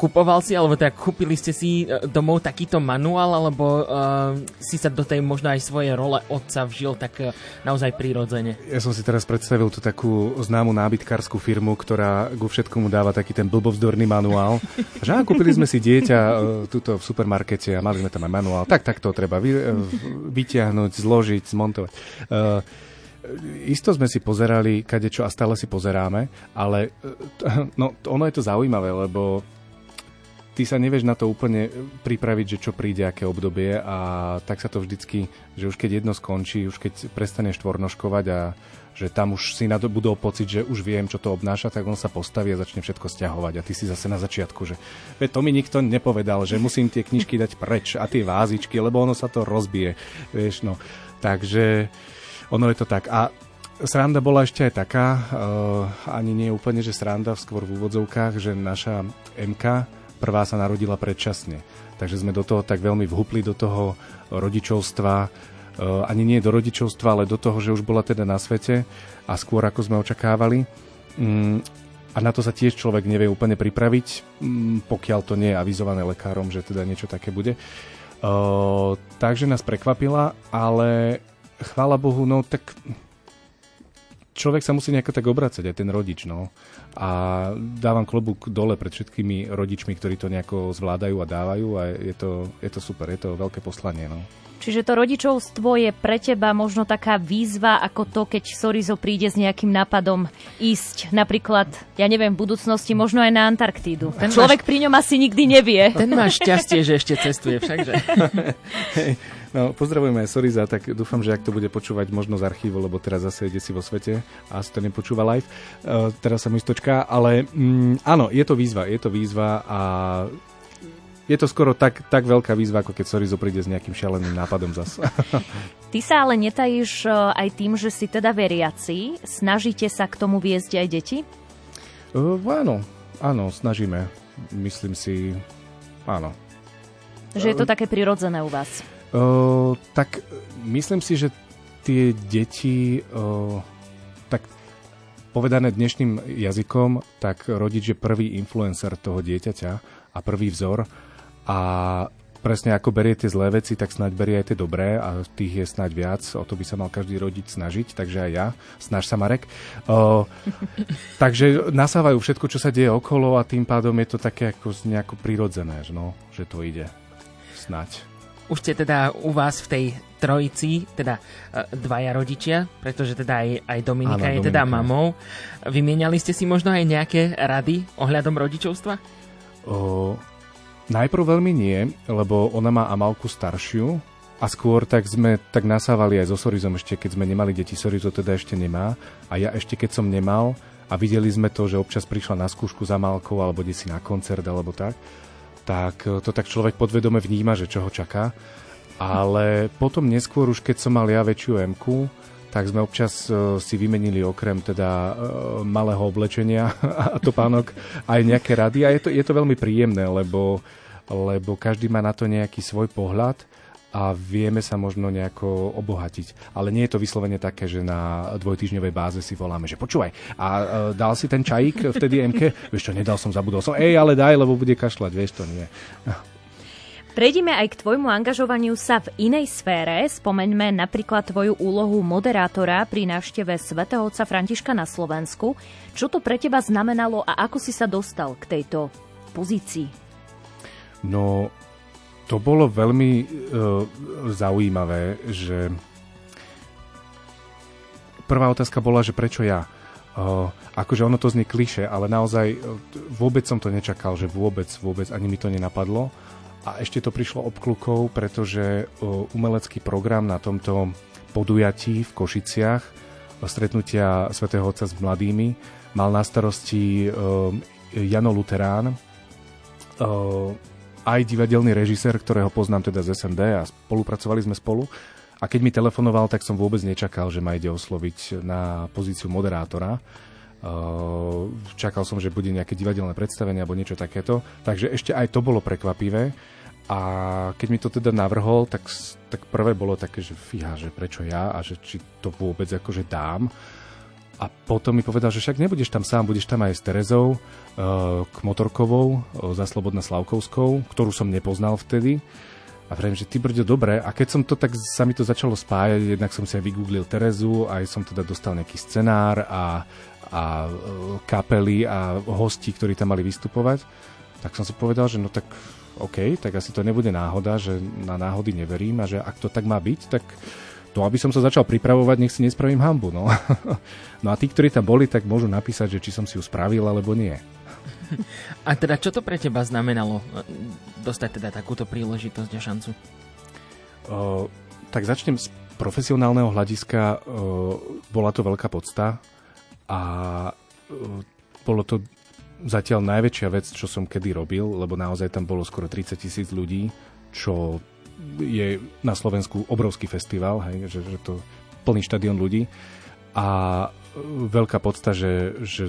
kupoval si, alebo teda kúpili ste si e, domov takýto manuál, alebo uh, si sa do tej možno aj svoje role otca vžil tak uh, naozaj prirodzene? Ja som si teraz predstavil tú takú známu nábytkárskú firmu, ktorá ku všetkomu dáva taký ten blbovzdorný manuál. že á, kúpili sme si dieťa uh, tuto v supermarkete a mali sme tam aj manuál. Tak, tak to treba vy, uh, vyťahnuť, zložiť, zmontovať. Uh, Isto sme si pozerali kadečo a stále si pozeráme, ale no, ono je to zaujímavé, lebo ty sa nevieš na to úplne pripraviť, že čo príde, aké obdobie a tak sa to vždycky, že už keď jedno skončí, už keď prestaneš tvornoškovať a že tam už si nadobudol pocit, že už viem, čo to obnáša, tak on sa postaví a začne všetko stiahovať. A ty si zase na začiatku, že to mi nikto nepovedal, že musím tie knižky dať preč a tie vázičky, lebo ono sa to rozbije. Vieš, no. Takže ono je to tak. A sranda bola ešte aj taká, uh, ani nie úplne, že sranda, skôr v úvodzovkách, že naša MK prvá sa narodila predčasne. Takže sme do toho tak veľmi vhupli, do toho rodičovstva, uh, ani nie do rodičovstva, ale do toho, že už bola teda na svete a skôr ako sme očakávali. Um, a na to sa tiež človek nevie úplne pripraviť, um, pokiaľ to nie je avizované lekárom, že teda niečo také bude. Uh, takže nás prekvapila, ale chvála Bohu, no tak človek sa musí nejako tak obracať, aj ten rodič, no. A dávam klobúk dole pred všetkými rodičmi, ktorí to nejako zvládajú a dávajú a je to, je to super, je to veľké poslanie, no. Čiže to rodičovstvo je pre teba možno taká výzva ako to, keď Sorizo príde s nejakým nápadom ísť napríklad, ja neviem, v budúcnosti možno aj na Antarktídu. Ten človek máš... pri ňom asi nikdy nevie. Ten má šťastie, že ešte cestuje všakže. No, pozdravujeme aj Soriza, tak dúfam, že ak to bude počúvať možno z archívu, lebo teraz zase ide si vo svete a asi to nepočúva live. Uh, teraz sa mu istočká, ale mm, áno, je to výzva, je to výzva a je to skoro tak, tak veľká výzva, ako keď Sorizo príde s nejakým šialeným nápadom zas. Ty sa ale netajíš e, aj tým, že si teda veriaci. Snažíte sa k tomu viesť aj deti? Uh, áno, áno, snažíme. Myslím si, áno. Že je to také prirodzené u vás? Uh, tak myslím si, že tie deti, uh, tak povedané dnešným jazykom, tak rodič je prvý influencer toho dieťaťa a prvý vzor a presne ako berie tie zlé veci, tak snáď berie aj tie dobré a tých je snáď viac. O to by sa mal každý rodič snažiť, takže aj ja. Snaž sa, Marek. O, takže nasávajú všetko, čo sa deje okolo a tým pádom je to také ako nejako prirodzené, že, no, že to ide. Snaď. Už ste teda u vás v tej trojici, teda e, dvaja rodičia, pretože teda aj, aj Dominika Áno, je teda Dominika. teda mamou. Vymieniali ste si možno aj nejaké rady ohľadom rodičovstva? O, Najprv veľmi nie, lebo ona má Amalku staršiu a skôr tak sme tak nasávali aj so Sorizom ešte, keď sme nemali deti. Sorizo teda ešte nemá a ja ešte keď som nemal a videli sme to, že občas prišla na skúšku za Amalkou alebo si na koncert alebo tak, tak to tak človek podvedome vníma, že čo ho čaká. Ale potom neskôr už keď som mal ja väčšiu m tak sme občas uh, si vymenili okrem teda uh, malého oblečenia a topánok aj nejaké rady a je to, je to veľmi príjemné, lebo, lebo každý má na to nejaký svoj pohľad a vieme sa možno nejako obohatiť. Ale nie je to vyslovene také, že na dvojtyžňovej báze si voláme, že počúvaj, a uh, dal si ten čajík vtedy MK? Vieš čo, nedal som, zabudol som. Ej, ale daj, lebo bude kašľať, vieš to nie. Prejdime aj k tvojmu angažovaniu sa v inej sfére. Spomeňme napríklad tvoju úlohu moderátora pri návšteve svätého otca Františka na Slovensku. Čo to pre teba znamenalo a ako si sa dostal k tejto pozícii? No, to bolo veľmi uh, zaujímavé, že prvá otázka bola, že prečo ja? Uh, akože ono to znie kliše, ale naozaj uh, vôbec som to nečakal, že vôbec, vôbec ani mi to nenapadlo. A ešte to prišlo obklukou, pretože uh, umelecký program na tomto podujatí v Košiciach, stretnutia svätého Otca s mladými, mal na starosti uh, Jano Luterán, aj divadelný režisér, ktorého poznám teda z SND a spolupracovali sme spolu. A keď mi telefonoval, tak som vôbec nečakal, že ma ide osloviť na pozíciu moderátora. Čakal som, že bude nejaké divadelné predstavenie alebo niečo takéto. Takže ešte aj to bolo prekvapivé. A keď mi to teda navrhol, tak, tak prvé bolo také, že fíha, že prečo ja a že či to vôbec akože dám. A potom mi povedal, že však nebudeš tam sám, budeš tam aj s Terezou, uh, k Motorkovou, uh, za Slobodná Slavkovskou, ktorú som nepoznal vtedy. A vrem, že ty brďo, dobre. A keď som to tak, sa mi to začalo spájať, jednak som si aj vygooglil Terezu, aj som teda dostal nejaký scenár a, a uh, kapely a hosti, ktorí tam mali vystupovať, tak som si povedal, že no tak OK, tak asi to nebude náhoda, že na náhody neverím a že ak to tak má byť, tak to, aby som sa začal pripravovať, nech si nespravím hambu. No. no a tí, ktorí tam boli, tak môžu napísať, že či som si ju spravil, alebo nie. A teda čo to pre teba znamenalo dostať teda takúto príležitosť a šancu? O, tak začnem z profesionálneho hľadiska. O, bola to veľká podsta a o, bolo to zatiaľ najväčšia vec, čo som kedy robil, lebo naozaj tam bolo skoro 30 tisíc ľudí, čo je na Slovensku obrovský festival, hej, že, že to plný štadión ľudí a veľká podsta, že, že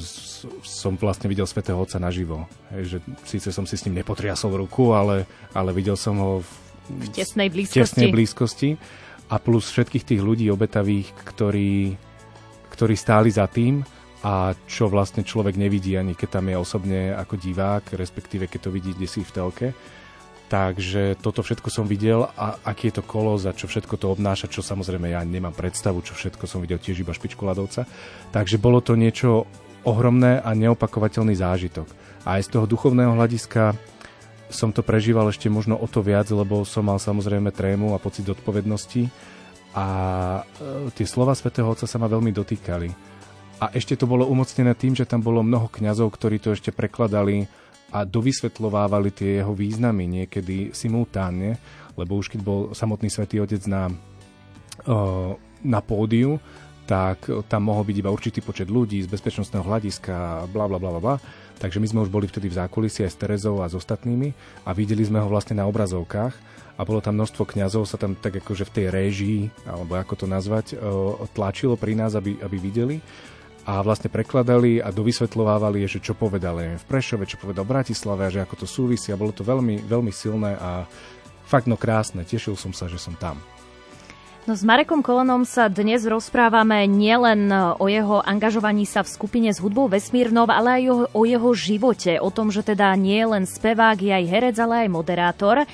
som vlastne videl Svetého Otca naživo. Hej, že síce som si s ním nepotriasol ruku, ale, ale videl som ho v, v tesnej blízkosti. Tesnej blízkosti a plus všetkých tých ľudí obetavých, ktorí, ktorí stáli za tým a čo vlastne človek nevidí ani keď tam je osobne ako divák, respektíve keď to vidí kde si v telke Takže toto všetko som videl a aký je to kolos a čo všetko to obnáša, čo samozrejme ja nemám predstavu, čo všetko som videl tiež iba špičku ľadovca. Takže bolo to niečo ohromné a neopakovateľný zážitok. A aj z toho duchovného hľadiska som to prežíval ešte možno o to viac, lebo som mal samozrejme trému a pocit odpovednosti a e, tie slova svätého Otca sa ma veľmi dotýkali. A ešte to bolo umocnené tým, že tam bolo mnoho kňazov, ktorí to ešte prekladali a dovysvetľovávali tie jeho významy niekedy simultánne, lebo už keď bol samotný svätý Otec na, na pódiu, tak tam mohol byť iba určitý počet ľudí z bezpečnostného hľadiska, bla bla bla bla. Takže my sme už boli vtedy v zákulisí aj s Terezou a s ostatnými a videli sme ho vlastne na obrazovkách a bolo tam množstvo kňazov, sa tam tak akože v tej réžii, alebo ako to nazvať, tlačilo pri nás, aby, aby videli a vlastne prekladali a dovysvetľovávali, že čo povedal v Prešove, čo povedal v Bratislave že ako to súvisí a bolo to veľmi, veľmi silné a fakt no krásne. Tešil som sa, že som tam. No s Marekom Kolonom sa dnes rozprávame nielen o jeho angažovaní sa v skupine s hudbou Vesmírnov, ale aj o, o jeho živote. O tom, že teda nie je len spevák, je aj herec, ale aj moderátor.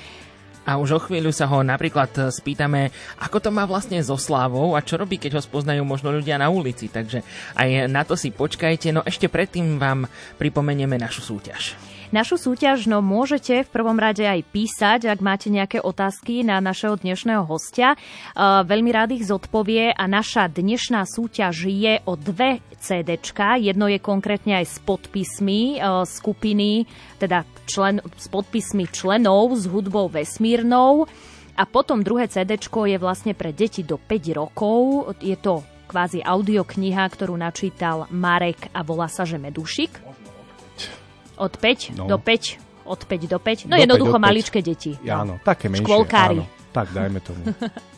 A už o chvíľu sa ho napríklad e, spýtame, ako to má vlastne so slávou a čo robí, keď ho spoznajú možno ľudia na ulici. Takže aj na to si počkajte. No ešte predtým vám pripomenieme našu súťaž. Našu súťaž no môžete v prvom rade aj písať, ak máte nejaké otázky na našeho dnešného hostia. Uh, veľmi rád ich zodpovie a naša dnešná súťaž je o dve CDčka. Jedno je konkrétne aj s podpismi uh, skupiny, teda člen, s podpismi členov s hudbou vesmírnou. A potom druhé CD je vlastne pre deti do 5 rokov. Je to kvázi audiokniha, ktorú načítal Marek a volá sa, že Medušik. Od 5 no. do 5. Od 5 do 5. No do jednoducho 5, maličké deti. Áno, také menšie. Škôlkári. Áno, tak dajme tomu.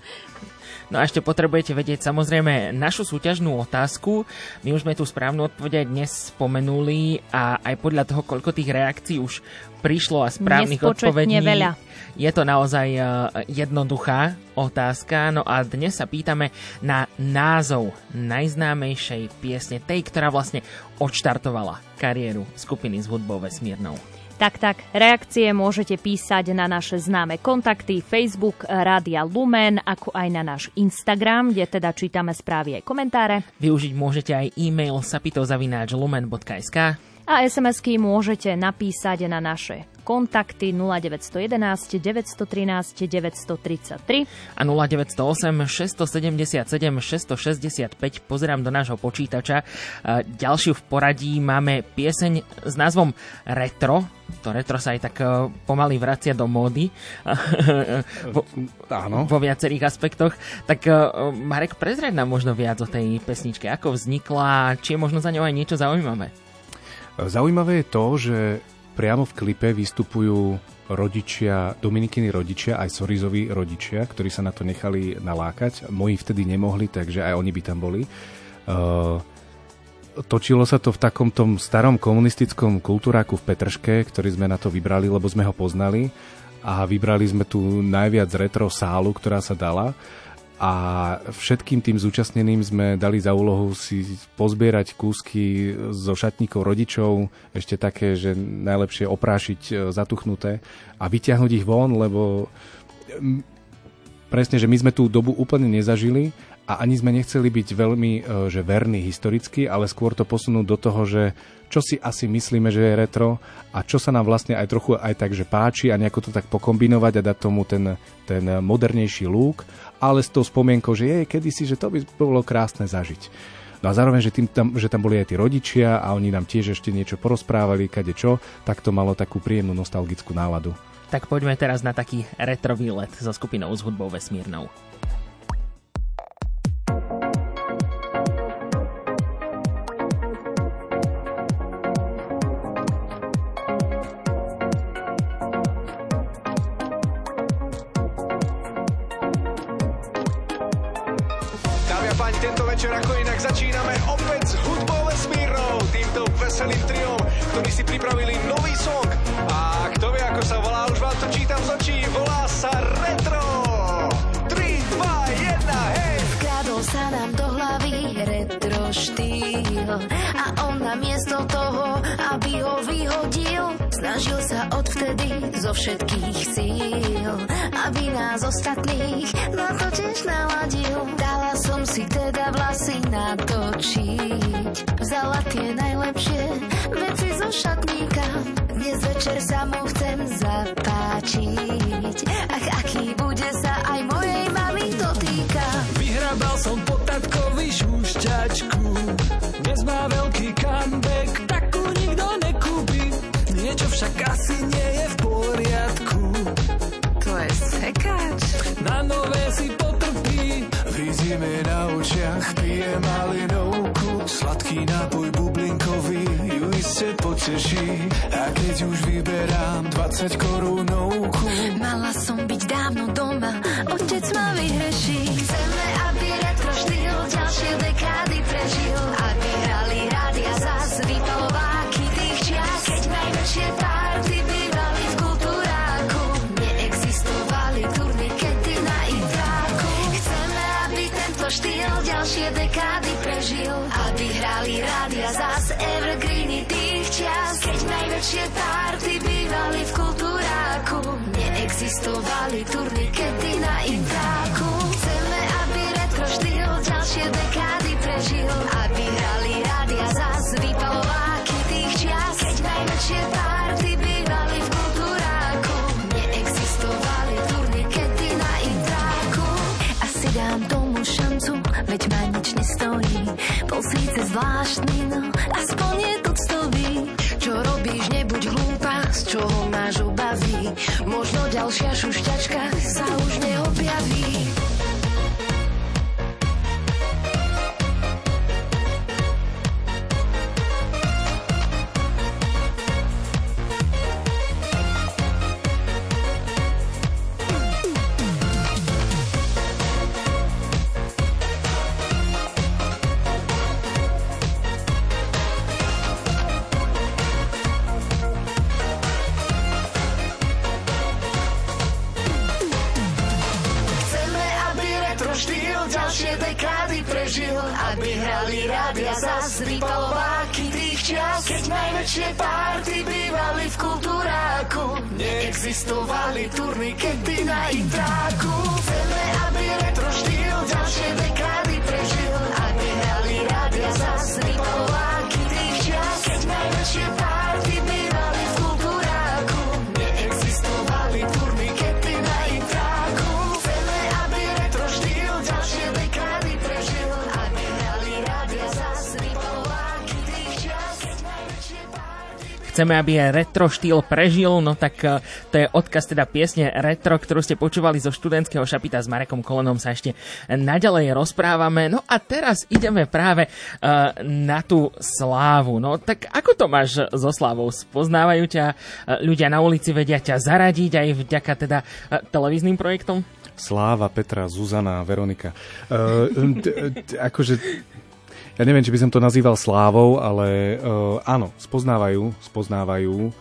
No a ešte potrebujete vedieť samozrejme našu súťažnú otázku. My už sme tú správnu odpoveď dnes spomenuli a aj podľa toho, koľko tých reakcií už prišlo a správnych odpovedí. veľa. Je to naozaj e, jednoduchá otázka. No a dnes sa pýtame na názov najznámejšej piesne, tej, ktorá vlastne odštartovala kariéru skupiny s hudbou vesmírnou. Tak, tak, reakcie môžete písať na naše známe kontakty Facebook Rádia Lumen, ako aj na náš Instagram, kde teda čítame správy aj komentáre. Využiť môžete aj e-mail sapitozavináčlumen.sk a SMS-ky môžete napísať na naše kontakty 0911 913 933 a 0908 677 665. Pozerám do nášho počítača. Ďalšiu v poradí máme pieseň s názvom Retro. To retro sa aj tak e, pomaly vracia do módy vo, Áno. vo viacerých aspektoch. Tak e, Marek, prezrieť nám možno viac o tej pesničke. Ako vznikla, či je možno za ňou aj niečo zaujímavé? Zaujímavé je to, že priamo v klipe vystupujú rodičia, Dominikiny rodičia, aj Sorizovi rodičia, ktorí sa na to nechali nalákať. Moji vtedy nemohli, takže aj oni by tam boli. Uh, točilo sa to v takom tom starom komunistickom kultúráku v Petrške, ktorý sme na to vybrali, lebo sme ho poznali a vybrali sme tu najviac retro sálu, ktorá sa dala a všetkým tým zúčastneným sme dali za úlohu si pozbierať kúsky zo šatníkov rodičov, ešte také, že najlepšie oprášiť e, zatuchnuté a vyťahnuť ich von, lebo presne, že my sme tú dobu úplne nezažili a ani sme nechceli byť veľmi e, že verní historicky, ale skôr to posunúť do toho, že čo si asi myslíme, že je retro a čo sa nám vlastne aj trochu aj tak, že páči a nejako to tak pokombinovať a dať tomu ten, ten modernejší lúk ale s tou spomienkou, že je kedysi, že to by bolo krásne zažiť. No a zároveň, že, tým tam, že tam boli aj tí rodičia a oni nám tiež ešte niečo porozprávali, kade čo, tak to malo takú príjemnú nostalgickú náladu. Tak poďme teraz na taký retro výlet so skupinou s hudbou vesmírnou. Miesto toho, aby ho vyhodil, snažil sa odvtedy zo všetkých síl, aby nás ostatných na to tiež naladil. Dala som si teda vlasy natočiť, vzala tie najlepšie veci zo šatníka. Dnes večer sa mu chcem zapáčiť, ach aký bude sa aj mojej mamy dotýka. Vyhrabal som pod tatkovi šušťačku, má veľký comeback, takú nikto nekúpi. Niečo však asi nie je v poriadku. To je sekáč. Na nové si potrpí, Vyzime na očiach, pije malinovku, sladký nápoj bublinkový ju iste poteší. A keď už vyberám 20 korúnovku, Mala som byť dávno doma, otec ma vyhreší. Chceme, aby retro štýl ďalšie dekády prežil. Najväčšie párty bývali v kultúráku. Neexistovali turnikety na intráku. Chceme, aby retro štýl ďalšie dekády prežil. Aby hrali rádia zás vypalováky tých čias. Keď najväčšie párty bývali v kultúráku. Neexistovali turnikety na intráku. Asi dám tomu šancu, veď ma nič nestojí. Bol síce zvláštny, no Keď najväčšie párty bývali v kultúráku. Neexistovali turnikety na intráku Chceme, aby aj retro štýl prežil, no tak eh, to je odkaz teda piesne Retro, ktorú ste počúvali zo študentského šapita s Marekom Kolenom sa ešte naďalej rozprávame. No a teraz ideme práve eh, na tú slávu. No tak ako to máš so slávou? Spoznávajú ťa eh, ľudia na ulici, vedia ťa zaradiť aj vďaka teda televíznym projektom? Sláva, Petra, Zuzana, Veronika. Uh, t- t- akože, ja neviem, či by som to nazýval slávou, ale uh, áno, spoznávajú, spoznávajú.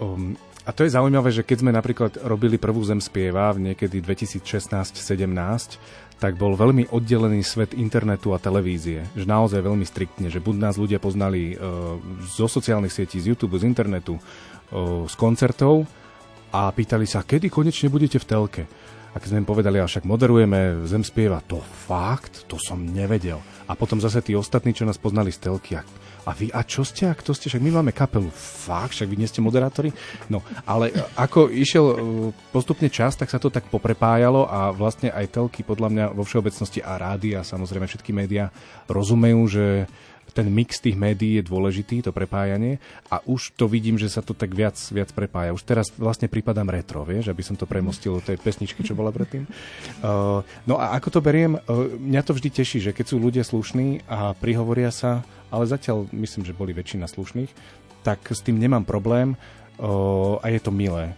Um, a to je zaujímavé, že keď sme napríklad robili prvú Zem spieva v niekedy 2016-17, tak bol veľmi oddelený svet internetu a televízie. Že naozaj veľmi striktne, že buď nás ľudia poznali uh, zo sociálnych sietí, z YouTube, z internetu, uh, z koncertov a pýtali sa, kedy konečne budete v telke. A keď sme im povedali, a však moderujeme Zem spieva, to fakt, to som nevedel. A potom zase tí ostatní, čo nás poznali z telky, a, a vy, a čo ste, a kto ste, však my máme kapelu, fakt, však vy nie ste moderátori? No, ale ako išiel uh, postupne čas, tak sa to tak poprepájalo a vlastne aj telky podľa mňa vo všeobecnosti a rádia, samozrejme všetky médiá rozumejú, že ten mix tých médií je dôležitý, to prepájanie a už to vidím, že sa to tak viac, viac prepája. Už teraz vlastne prípadám retro, vieš, aby som to premostil od tej pesničky, čo bola predtým. Uh, no a ako to beriem, uh, mňa to vždy teší, že keď sú ľudia slušní a prihovoria sa, ale zatiaľ myslím, že boli väčšina slušných, tak s tým nemám problém uh, a je to milé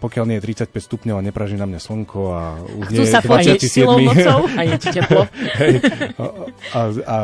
pokiaľ nie je 35 stupňov a nepraží na mňa slnko a už nie je 27. a je ti teplo. Hej, a, a, a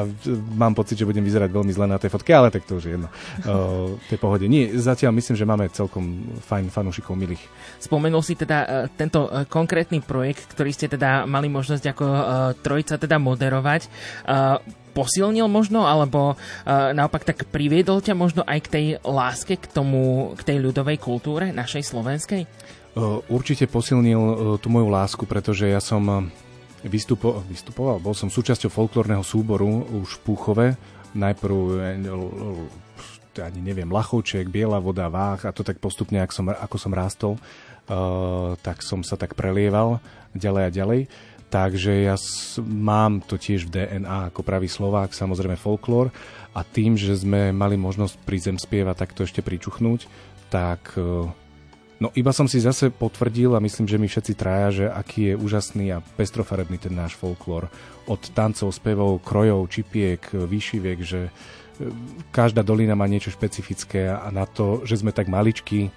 mám pocit, že budem vyzerať veľmi zle na tej fotke, ale tak to už je jedno. Uh, tej pohode. Nie, zatiaľ myslím, že máme celkom fajn fanúšikov milých. Spomenul si teda uh, tento uh, konkrétny projekt, ktorý ste teda mali možnosť ako uh, trojica teda moderovať. Uh, posilnil možno, alebo uh, naopak tak priviedol ťa možno aj k tej láske, k tomu, k tej ľudovej kultúre našej slovenskej? Uh, určite posilnil uh, tú moju lásku, pretože ja som vystupo- vystupoval, bol som súčasťou folklórneho súboru už v Púchove, najprv ani neviem, Lachovček, Biela voda, Váh a to tak postupne, ako som, ako som rástol, tak som sa tak prelieval ďalej a ďalej. Takže ja mám to tiež v DNA ako pravý Slovák, samozrejme folklór a tým, že sme mali možnosť pri zem spieva takto ešte pričuchnúť, tak e, no iba som si zase potvrdil a myslím, že my všetci traja, že aký je úžasný a pestrofarebný ten náš folklór. Od tancov, spevov, krojov, čipiek, výšiviek, že e, každá dolina má niečo špecifické a na to, že sme tak maličkí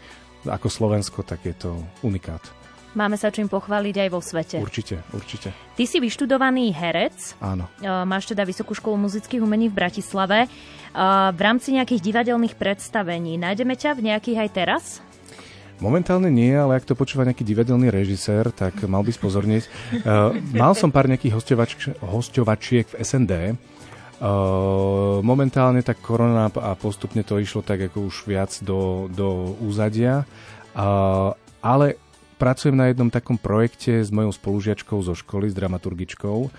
ako Slovensko, tak je to unikát. Máme sa čím pochváliť aj vo svete. Určite, určite. Ty si vyštudovaný herec, Áno. e, máš teda Vysokú školu muzických umení v Bratislave. E, V rámci nejakých divadelných predstavení nájdeme ťa v nejakých aj teraz? Momentálne nie, ale ak to počúva nejaký divadelný režisér, tak mal by spozorniť. Uh, mal som pár nejakých hostovač- hostovačiek v SND. Momentálne tak korona a postupne to išlo tak ako už viac do, do úzadia. Ale pracujem na jednom takom projekte s mojou spolužiačkou zo školy, s dramaturgičkou,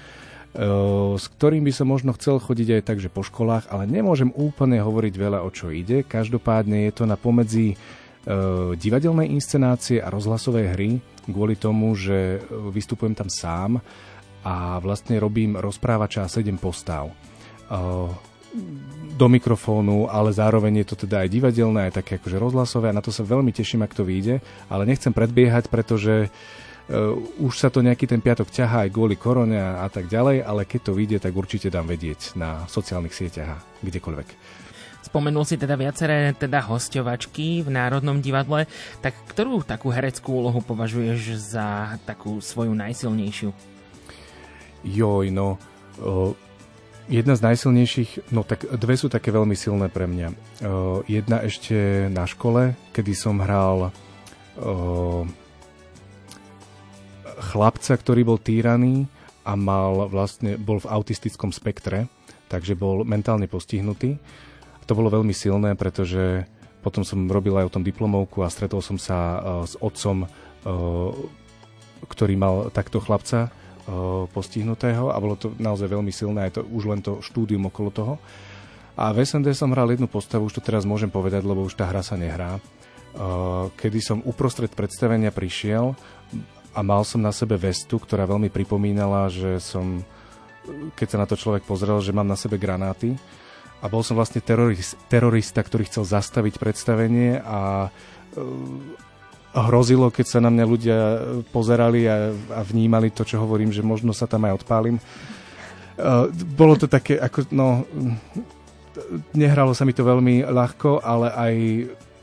Uh, s ktorým by som možno chcel chodiť aj tak, že po školách, ale nemôžem úplne hovoriť veľa o čo ide. Každopádne je to na pomedzi uh, divadelnej inscenácie a rozhlasovej hry, kvôli tomu, že uh, vystupujem tam sám a vlastne robím rozprávača a 7 postav. Do mikrofónu, ale zároveň je to teda aj divadelné, aj také akože rozhlasové a na to sa veľmi teším, ak to vyjde, ale nechcem predbiehať, pretože uh, už sa to nejaký ten piatok ťahá aj kvôli korone a, a tak ďalej, ale keď to vyjde, tak určite dám vedieť na sociálnych sieťach a kdekoľvek. Spomenul si teda viaceré teda hostovačky v Národnom divadle, tak ktorú takú hereckú úlohu považuješ za takú svoju najsilnejšiu? Joj, no... Uh, Jedna z najsilnejších, no tak dve sú také veľmi silné pre mňa. Uh, jedna ešte na škole, kedy som hral uh, chlapca, ktorý bol týraný a mal vlastne, bol v autistickom spektre, takže bol mentálne postihnutý. To bolo veľmi silné, pretože potom som robil aj o tom diplomovku a stretol som sa uh, s otcom, ktorý mal takto chlapca postihnutého a bolo to naozaj veľmi silné, aj to, už len to štúdium okolo toho. A v SND som hral jednu postavu, už to teraz môžem povedať, lebo už tá hra sa nehrá. Uh, kedy som uprostred predstavenia prišiel a mal som na sebe vestu, ktorá veľmi pripomínala, že som, keď sa na to človek pozrel, že mám na sebe granáty a bol som vlastne terorist, terorista, ktorý chcel zastaviť predstavenie a uh, hrozilo, keď sa na mňa ľudia pozerali a, a vnímali to, čo hovorím, že možno sa tam aj odpálim. Uh, bolo to také, ako, no, nehralo sa mi to veľmi ľahko, ale aj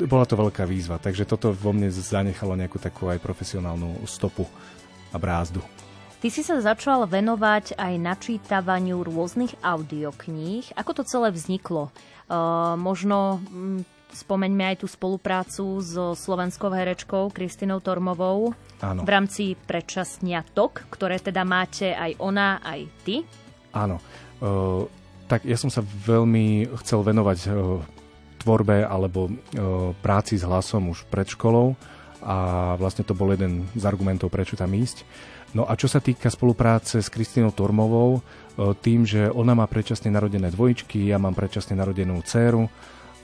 bola to veľká výzva, takže toto vo mne zanechalo nejakú takú aj profesionálnu stopu a brázdu. Ty si sa začal venovať aj načítavaniu rôznych audiokníh. Ako to celé vzniklo? Uh, možno hm, spomeňme aj tú spoluprácu so slovenskou herečkou Kristinou Tormovou Áno. v rámci predčasnia TOK, ktoré teda máte aj ona, aj ty. Áno. Uh, tak ja som sa veľmi chcel venovať uh, tvorbe alebo uh, práci s hlasom už pred školou a vlastne to bol jeden z argumentov, prečo tam ísť. No a čo sa týka spolupráce s Kristínou Tormovou, tým, že ona má predčasne narodené dvojičky, ja mám predčasne narodenú dceru,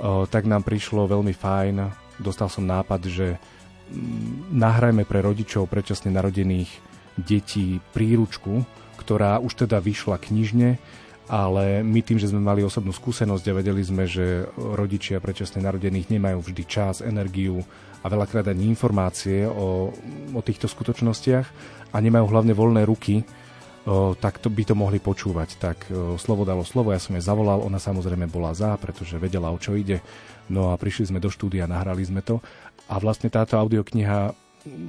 tak nám prišlo veľmi fajn, dostal som nápad, že mm, nahrajme pre rodičov predčasne narodených detí príručku, ktorá už teda vyšla knižne, ale my tým, že sme mali osobnú skúsenosť a vedeli sme, že rodičia predčasne narodených nemajú vždy čas, energiu a veľakrát ani informácie o, o týchto skutočnostiach a nemajú hlavne voľné ruky, tak to by to mohli počúvať. Tak slovo dalo slovo, ja som jej zavolal, ona samozrejme bola za, pretože vedela, o čo ide. No a prišli sme do štúdia, nahrali sme to a vlastne táto audiokniha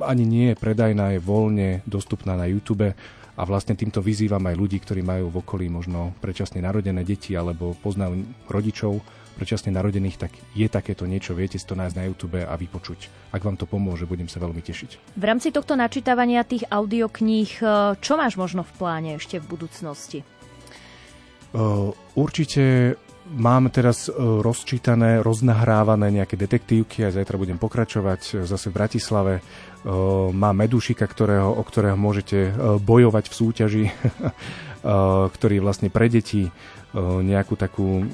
ani nie je predajná, je voľne dostupná na YouTube a vlastne týmto vyzývam aj ľudí, ktorí majú v okolí možno predčasne narodené deti alebo poznajú rodičov predčasne narodených, tak je takéto niečo, viete si to nájsť na YouTube a vypočuť. Ak vám to pomôže, budem sa veľmi tešiť. V rámci tohto načítavania tých audiokníh, e, čo máš možno v pláne ešte v budúcnosti? Uh, určite Mám teraz rozčítané, roznahrávané nejaké detektívky a zajtra budem pokračovať zase v Bratislave. Mám medúšika, ktorého, o ktorého môžete bojovať v súťaži, ktorý vlastne pre deti nejakú takú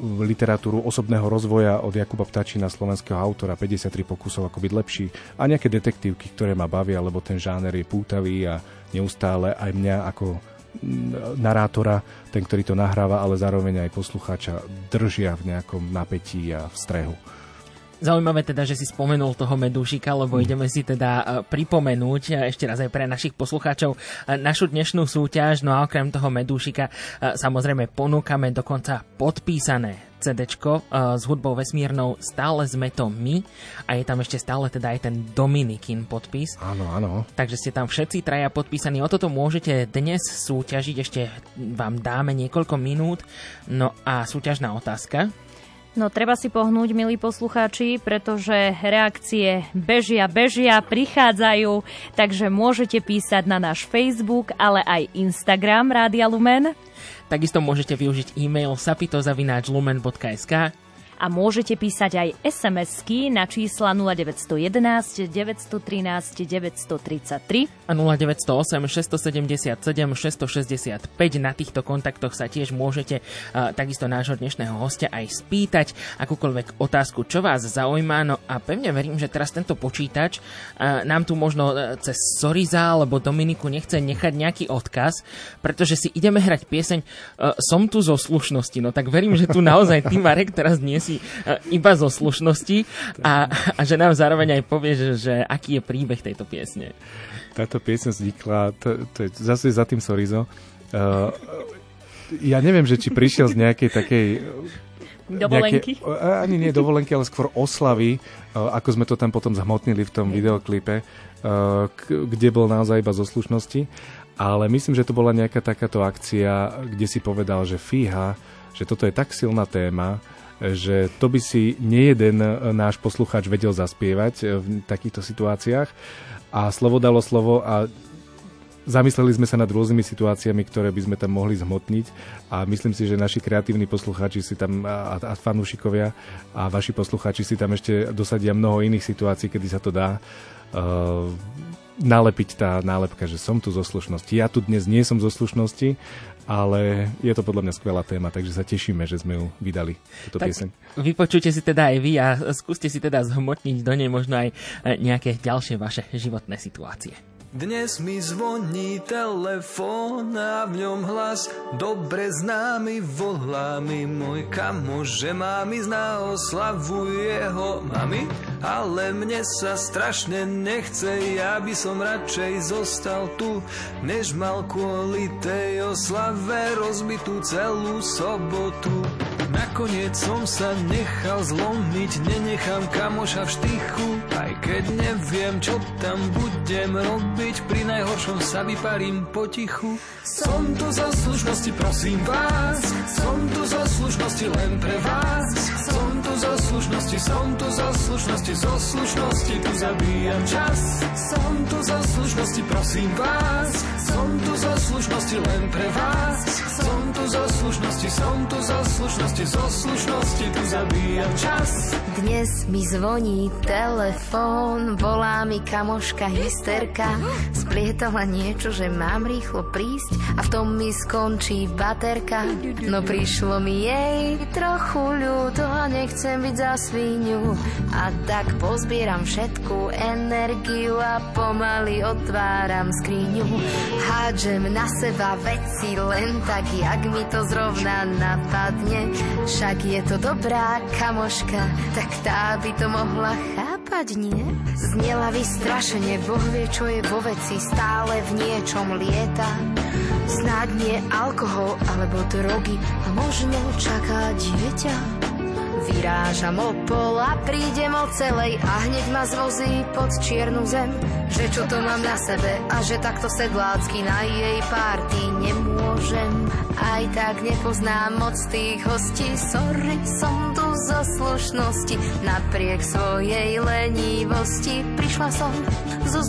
literatúru osobného rozvoja od Jakuba Vtačina, slovenského autora, 53 pokusov ako byť lepší a nejaké detektívky, ktoré ma bavia, lebo ten žáner je pútavý a neustále aj mňa ako narátora, ten, ktorý to nahráva, ale zároveň aj poslucháča držia v nejakom napätí a v strehu. Zaujímavé teda, že si spomenul toho medúšika, lebo mm. ideme si teda e, pripomenúť e, ešte raz aj pre našich poslucháčov e, našu dnešnú súťaž. No a okrem toho medúšika samozrejme ponúkame dokonca podpísané CD s hudbou vesmírnou Stále sme to my a je tam ešte stále teda aj ten Dominikin podpis. Áno, áno. Takže ste tam všetci traja podpísaní. O toto môžete dnes súťažiť, ešte vám dáme niekoľko minút. No a súťažná otázka. No treba si pohnúť, milí poslucháči, pretože reakcie bežia, bežia, prichádzajú, takže môžete písať na náš Facebook, ale aj Instagram Rádia Lumen. Takisto môžete využiť e-mail sapitozavináčlumen.sk a môžete písať aj SMS-ky na čísla 0911 913 933 a 0908 677 665. Na týchto kontaktoch sa tiež môžete uh, takisto nášho dnešného hostia aj spýtať akúkoľvek otázku, čo vás zaujíma. No a pevne verím, že teraz tento počítač uh, nám tu možno uh, cez Soriza alebo Dominiku nechce nechať nejaký odkaz, pretože si ideme hrať pieseň Som tu zo slušnosti. No tak verím, že tu naozaj ty, Marek, teraz nie si e, iba zo slušnosti a, a že nám zároveň aj povie, že, že aký je príbeh tejto piesne. Táto piesne vznikla, to, to je zase za tým Sorizo. Uh, ja neviem, že či prišiel z nejakej takej Dovolenky? Nejaké, ani nie dovolenky, ale skôr oslavy, ako sme to tam potom zhmotnili v tom videoklipe, kde bol naozaj iba zo slušnosti. Ale myslím, že to bola nejaká takáto akcia, kde si povedal, že fíha, že toto je tak silná téma, že to by si nejeden náš poslucháč vedel zaspievať v takýchto situáciách. A slovo dalo slovo a zamysleli sme sa nad rôznymi situáciami, ktoré by sme tam mohli zhmotniť a myslím si, že naši kreatívni poslucháči si tam a, a fanúšikovia a vaši poslucháči si tam ešte dosadia mnoho iných situácií, kedy sa to dá. Uh, nalepiť tá nálepka, že som tu zo slušnosti. Ja tu dnes nie som zo slušnosti, ale je to podľa mňa skvelá téma, takže sa tešíme, že sme ju vydali, túto tak pieseň. Vypočujte si teda aj vy a skúste si teda zhmotniť do nej možno aj e, nejaké ďalšie vaše životné situácie. Dnes mi zvoní telefón a v ňom hlas Dobre známy. Volá mi môj kamo, že má mi zná oslavu jeho mami Ale mne sa strašne nechce, ja by som radšej zostal tu Než mal kvôli tej oslave rozbitú celú sobotu. Nakoniec som sa nechal zlomiť, nenechám kamoša v štychu. Aj keď neviem, čo tam budem robiť byť, pri najhoršom sa vyparím potichu. Som tu zo slušnosti, prosím vás, som tu zo slušnosti len pre vás. Som tu zo slušnosti, som tu zo slušnosti, zo slušnosti tu zabíjam čas. Som tu zo slušnosti, prosím vás, som tu zo slušnosti len pre vás. Som tu zo slušnosti, som tu zo slušnosti, zo slušnosti tu zabíjam čas. Dnes mi zvoní telefón, volá mi kamoška hysterka. Splietala niečo, že mám rýchlo prísť a v tom mi skončí baterka. No prišlo mi jej trochu ľúto a nechcem byť za svíňu. A tak pozbieram všetku energiu a pomaly otváram skriňu. Hádžem na seba veci len tak, jak mi to zrovna napadne. Však je to dobrá kamoška, tak tá by to mohla chápať, nie? Znela vystrašenie, Boh vie, čo je vo veci, stále v niečom lieta. Snáď nie alkohol alebo drogy a možno čaká dieťa. Vyrážam o pol a prídem o celej a hneď ma zvozí pod čiernu zem. Že čo to mám na sebe a že takto sedlácky na jej párty nemôžem. Aj tak nepoznám moc tých hostí, sorry, som tu zo slušnosti. Napriek svojej lenivosti prišla som zo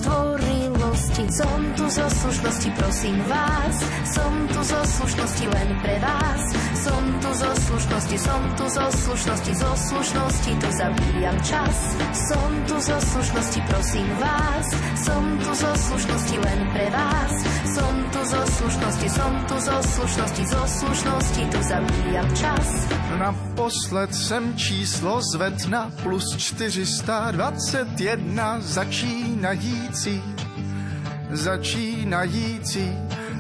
zdvorilosti. Som tu zo slušnosti, prosím vás, som tu zo slušnosti len pre vás. Som tu zo slušnosti, som tu zo slušnosti, zo slušnosti tu zabíjam čas. Som tu zo slušnosti, prosím vás, som tu zo slušnosti len pre vás. Som tu zo slušnosti, som tu zo slušnosti, zo slušnosti tu zabíjam čas. Naposled jsem číslo zved na plus 421 začínající, začínající.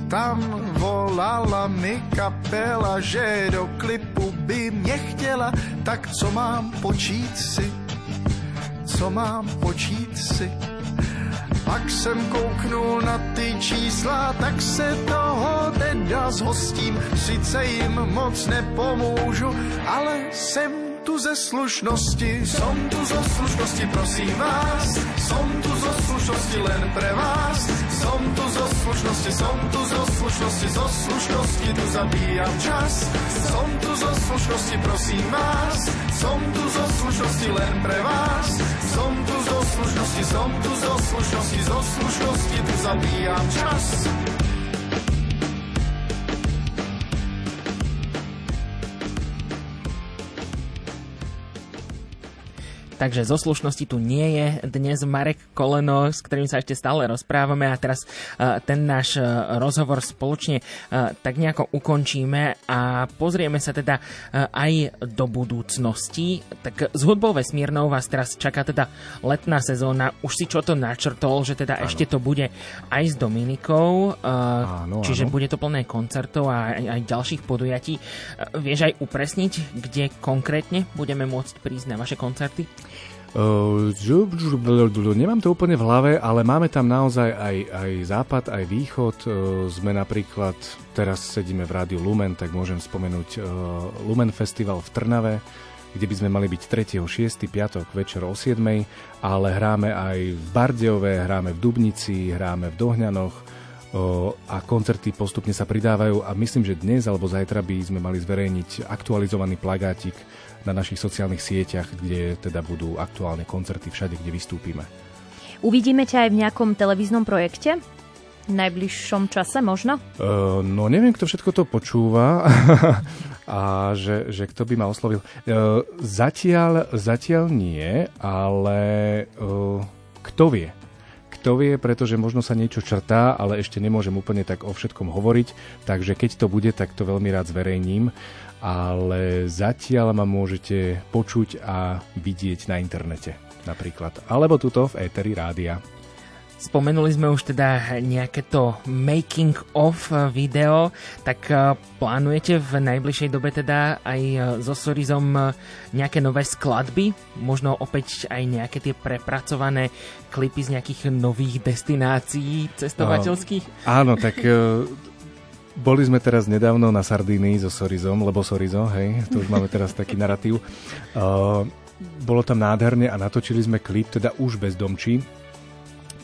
Tam volala mi kapela, že do klipu by mě chtěla, tak co mám počít si, co mám počít si. Pak jsem kouknul na ty čísla, tak se toho teda zhostím. Sice jim moc nepomůžu, ale jsem tu ze slušnosti. Som tu zo slušnosti, prosím vás. Som tu zo slušnosti len pre vás. Som tu zo slušnosti, som tu zo slušnosti, zo slušnosti tu zabíjam čas. Som tu zo slušnosti, prosím vás. Som tu zo slušnosti len pre vás. Som tu zo slušnosti, som tu zo slušnosti, zo slušnosti tu zabíjam čas. Takže zo slušnosti tu nie je dnes Marek Koleno, s ktorým sa ešte stále rozprávame a teraz uh, ten náš uh, rozhovor spoločne uh, tak nejako ukončíme a pozrieme sa teda aj do budúcnosti. Tak s hudbou vesmírnou vás teraz čaká teda letná sezóna. Už si čo to načrtol, že teda ano. ešte to bude aj s Dominikou, áno, čiže áno. bude to plné koncertov a aj, aj ďalších podujatí. Vieš aj upresniť, kde konkrétne budeme môcť prísť na vaše koncerty? Nemám to úplne v hlave, ale máme tam naozaj aj, aj západ, aj východ. Sme napríklad, teraz sedíme v rádiu Lumen, tak môžem spomenúť Lumen Festival v Trnave, kde by sme mali byť 3. 6. piatok večer o 7. Ale hráme aj v Bardejove, hráme v Dubnici, hráme v Dohňanoch a koncerty postupne sa pridávajú a myslím, že dnes alebo zajtra by sme mali zverejniť aktualizovaný plagátik na našich sociálnych sieťach, kde teda budú aktuálne koncerty všade, kde vystúpime. Uvidíme ťa aj v nejakom televíznom projekte? v najbližšom čase možno? Uh, no neviem, kto všetko to počúva a že, že kto by ma oslovil. Uh, zatiaľ, zatiaľ nie, ale uh, kto vie? Kto vie, pretože možno sa niečo črtá, ale ešte nemôžem úplne tak o všetkom hovoriť, takže keď to bude, tak to veľmi rád zverejním ale zatiaľ ma môžete počuť a vidieť na internete napríklad, alebo tuto v Eteri rádia. Spomenuli sme už teda nejaké to making of video, tak eh, plánujete v najbližšej dobe teda aj eh, so Sorizom eh, nejaké nové skladby? Možno opäť aj nejaké tie prepracované klipy z nejakých nových destinácií cestovateľských? Uh, áno, tak boli sme teraz nedávno na Sardínii so Sorizom, lebo Sorizo, hej, to už máme teraz taký narratív. Uh, bolo tam nádherne a natočili sme klip, teda už bez domčí,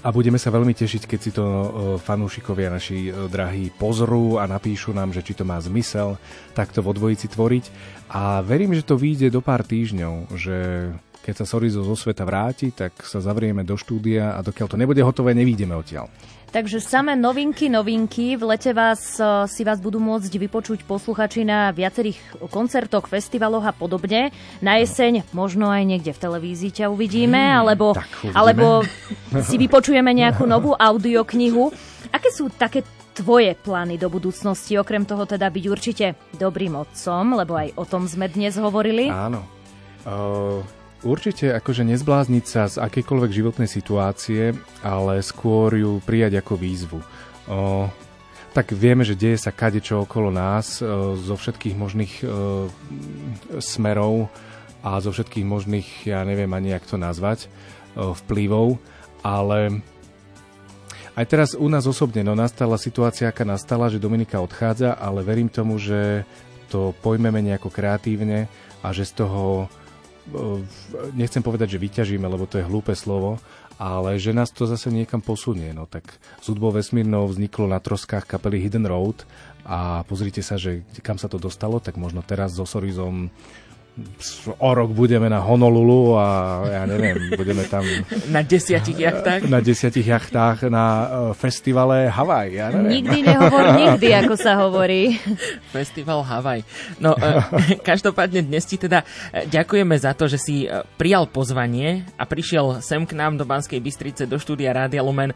a budeme sa veľmi tešiť, keď si to fanúšikovia naši drahí pozrú a napíšu nám, že či to má zmysel takto vo dvojici tvoriť. A verím, že to vyjde do pár týždňov, že keď sa Sorizo zo sveta vráti, tak sa zavrieme do štúdia a dokiaľ to nebude hotové, nevídeme odtiaľ. Takže samé novinky, novinky. V lete vás, e, si vás budú môcť vypočuť posluchači na viacerých koncertoch, festivaloch a podobne. Na jeseň možno aj niekde v televízii ťa uvidíme, hmm, alebo, alebo si vypočujeme nejakú novú audioknihu. Aké sú také tvoje plány do budúcnosti, okrem toho teda byť určite dobrým otcom, lebo aj o tom sme dnes hovorili? Áno. Uh, Určite akože nezblázniť sa z akejkoľvek životnej situácie, ale skôr ju prijať ako výzvu. O, tak vieme, že deje sa kadečo okolo nás o, zo všetkých možných o, smerov a zo všetkých možných, ja neviem ani jak to nazvať, o, vplyvov, ale aj teraz u nás osobne, no nastala situácia, aká nastala, že Dominika odchádza, ale verím tomu, že to pojmeme nejako kreatívne a že z toho nechcem povedať, že vyťažíme, lebo to je hlúpe slovo, ale že nás to zase niekam posunie. No tak z hudbou vesmírnou vzniklo na troskách kapely Hidden Road a pozrite sa, že kam sa to dostalo, tak možno teraz so Sorizom o rok budeme na Honolulu a ja neviem, budeme tam... Na desiatich jachtách? Na desiatich jachtách na uh, festivale Havaj, ja neviem. Nikdy nehovor nikdy, ako sa hovorí. Festival Havaj. No, uh, každopádne dnes ti teda e, ďakujeme za to, že si prijal pozvanie a prišiel sem k nám do Banskej Bystrice, do štúdia Rádia Lumen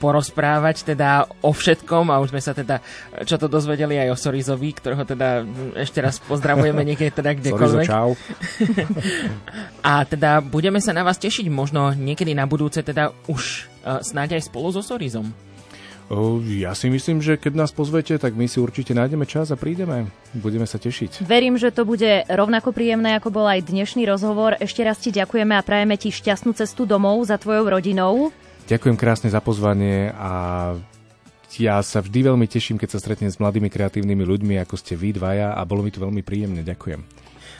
porozprávať teda o všetkom a už sme sa teda, čo to dozvedeli aj o Sorizovi, ktorého teda ešte raz pozdravujeme niekde teda kdekoľvek. Sorizo, čau. A teda budeme sa na vás tešiť možno niekedy na budúce, teda už uh, snáď aj spolu so Sorizom. Ja si myslím, že keď nás pozvete, tak my si určite nájdeme čas a prídeme. Budeme sa tešiť. Verím, že to bude rovnako príjemné, ako bol aj dnešný rozhovor. Ešte raz ti ďakujeme a prajeme ti šťastnú cestu domov za tvojou rodinou. Ďakujem krásne za pozvanie a ja sa vždy veľmi teším, keď sa stretnem s mladými kreatívnymi ľuďmi, ako ste vy dvaja a bolo mi to veľmi príjemné. Ďakujem.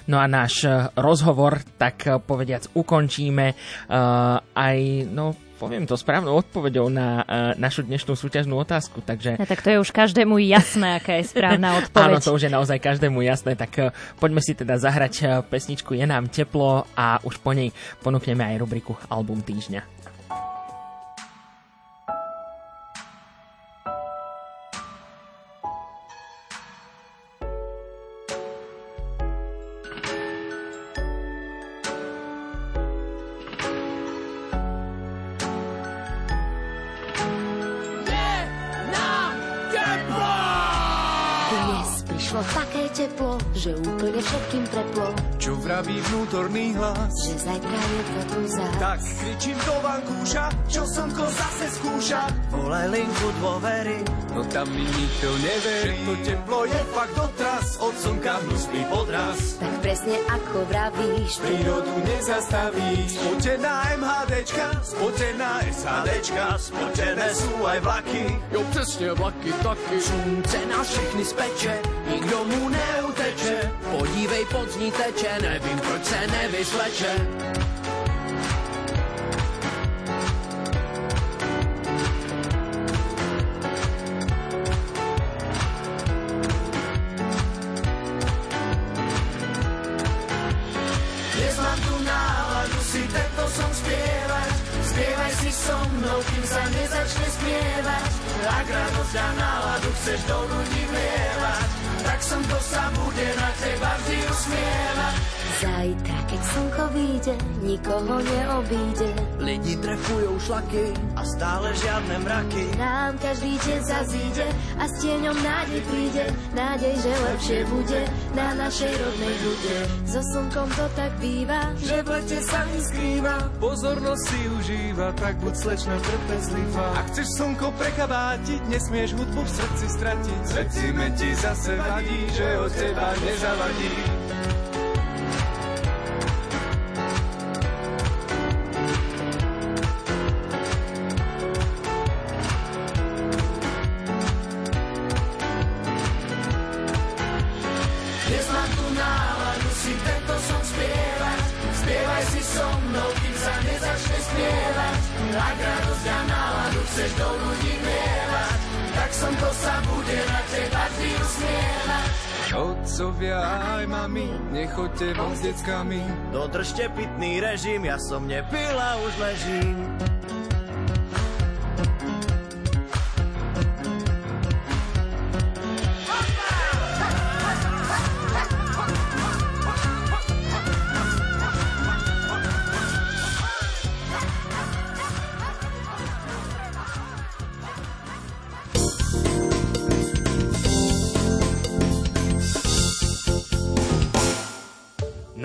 No a náš eh, rozhovor, tak eh, povediac, ukončíme uh, aj, no poviem to správnou odpovedou na našu dnešnú súťažnú otázku. Takže... Ja, tak to je už každému jasné, aká je správna odpoveď. Áno, to už je naozaj každému jasné. Tak poďme si teda zahrať pesničku Je nám teplo a už po nej ponúkneme aj rubriku Album týždňa. Že zajtra je tvoj zás. Tak kričím do vankúša, čo slnko zase skúša. Volaj linku dôvery, no tam mi nikto neverí. Že to teplo je fakt dotras, od slnka hnusný podraz. Tak presne ako vravíš, prírodu nezastavíš. Spotená MHDčka, spotená SHDčka, spotené sú aj vlaky. Jo, presne vlaky taky. Slunce na všechny speče, nikto mu neuteče teče, podívej pod ní teče, nevím proč se nevyšleče. Dnes mám tu náladu si tento som spievať, spievaj si so mnou, kým sa nezačne spievať. Ak radosť a náladu chceš do ľudí vlievať, tak som to sa bude na teba vždy usmievať. Zajtra, keď slnko vyjde, nikoho neobíde. Lidi trefujú šlaky a stále žiadne mraky. Nám každý deň zazíde a s tieňom nádej príde. Nádej, že lepšie bude na našej rodnej bude. So slnkom to tak býva, že v lete sa mi skrýva. Pozornosť si užíva, tak buď slečna trpezlivá. Ak chceš slnko prekabátiť, nesmieš hudbu v srdci stratiť. Srdcime ti zase vadí, že od teba nezavadí. Otcovia aj mami, nechoďte von s deckami. Dodržte pitný režim, ja som nepil a už ležím.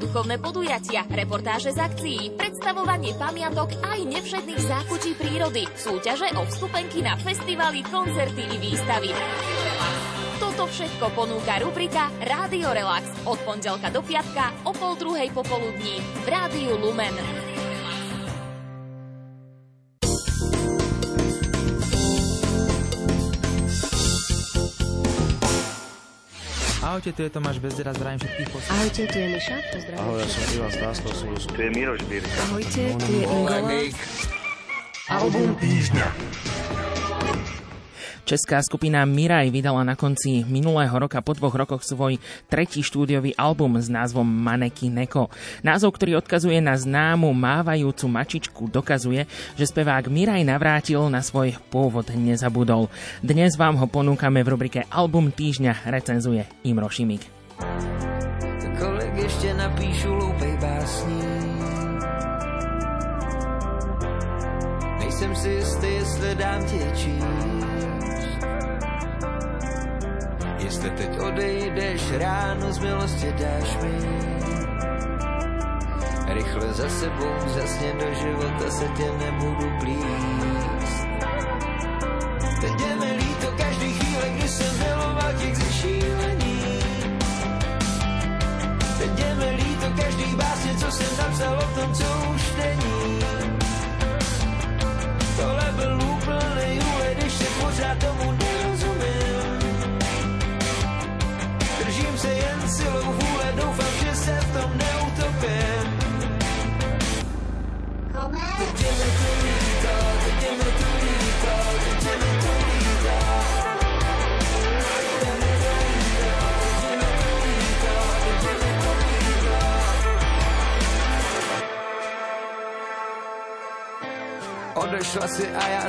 Duchovné podujatia, reportáže z akcií, predstavovanie pamiatok aj nevšetných zákutí prírody, súťaže o vstupenky na festivaly, koncerty i výstavy. Toto všetko ponúka rubrika Rádio Relax od pondelka do piatka o pol druhej popoludní v Rádiu Lumen. Ahojte, tu je Tomáš Bezdera, zdravím všetkých posledných. Ahojte, tu je Miša, pozdravím. Ahoj, ja som Ivan Stáslo, Tu je Miroš Bir. Ahojte, tu je Ingola. Album týždňa. Česká skupina Miraj vydala na konci minulého roka po dvoch rokoch svoj tretí štúdiový album s názvom Maneky Neko. Názov, ktorý odkazuje na známu mávajúcu mačičku, dokazuje, že spevák Miraj navrátil na svoj pôvod nezabudol. Dnes vám ho ponúkame v rubrike Album týždňa recenzuje Imro Šimik. Kolik ešte napíšu loupej básní Nejsem si jistý, jestli dám ti číst Jestli teď odejdeš ráno z milosti dáš mi. Rychle za sebou zasně do života se tě nebudu plíst. Teď je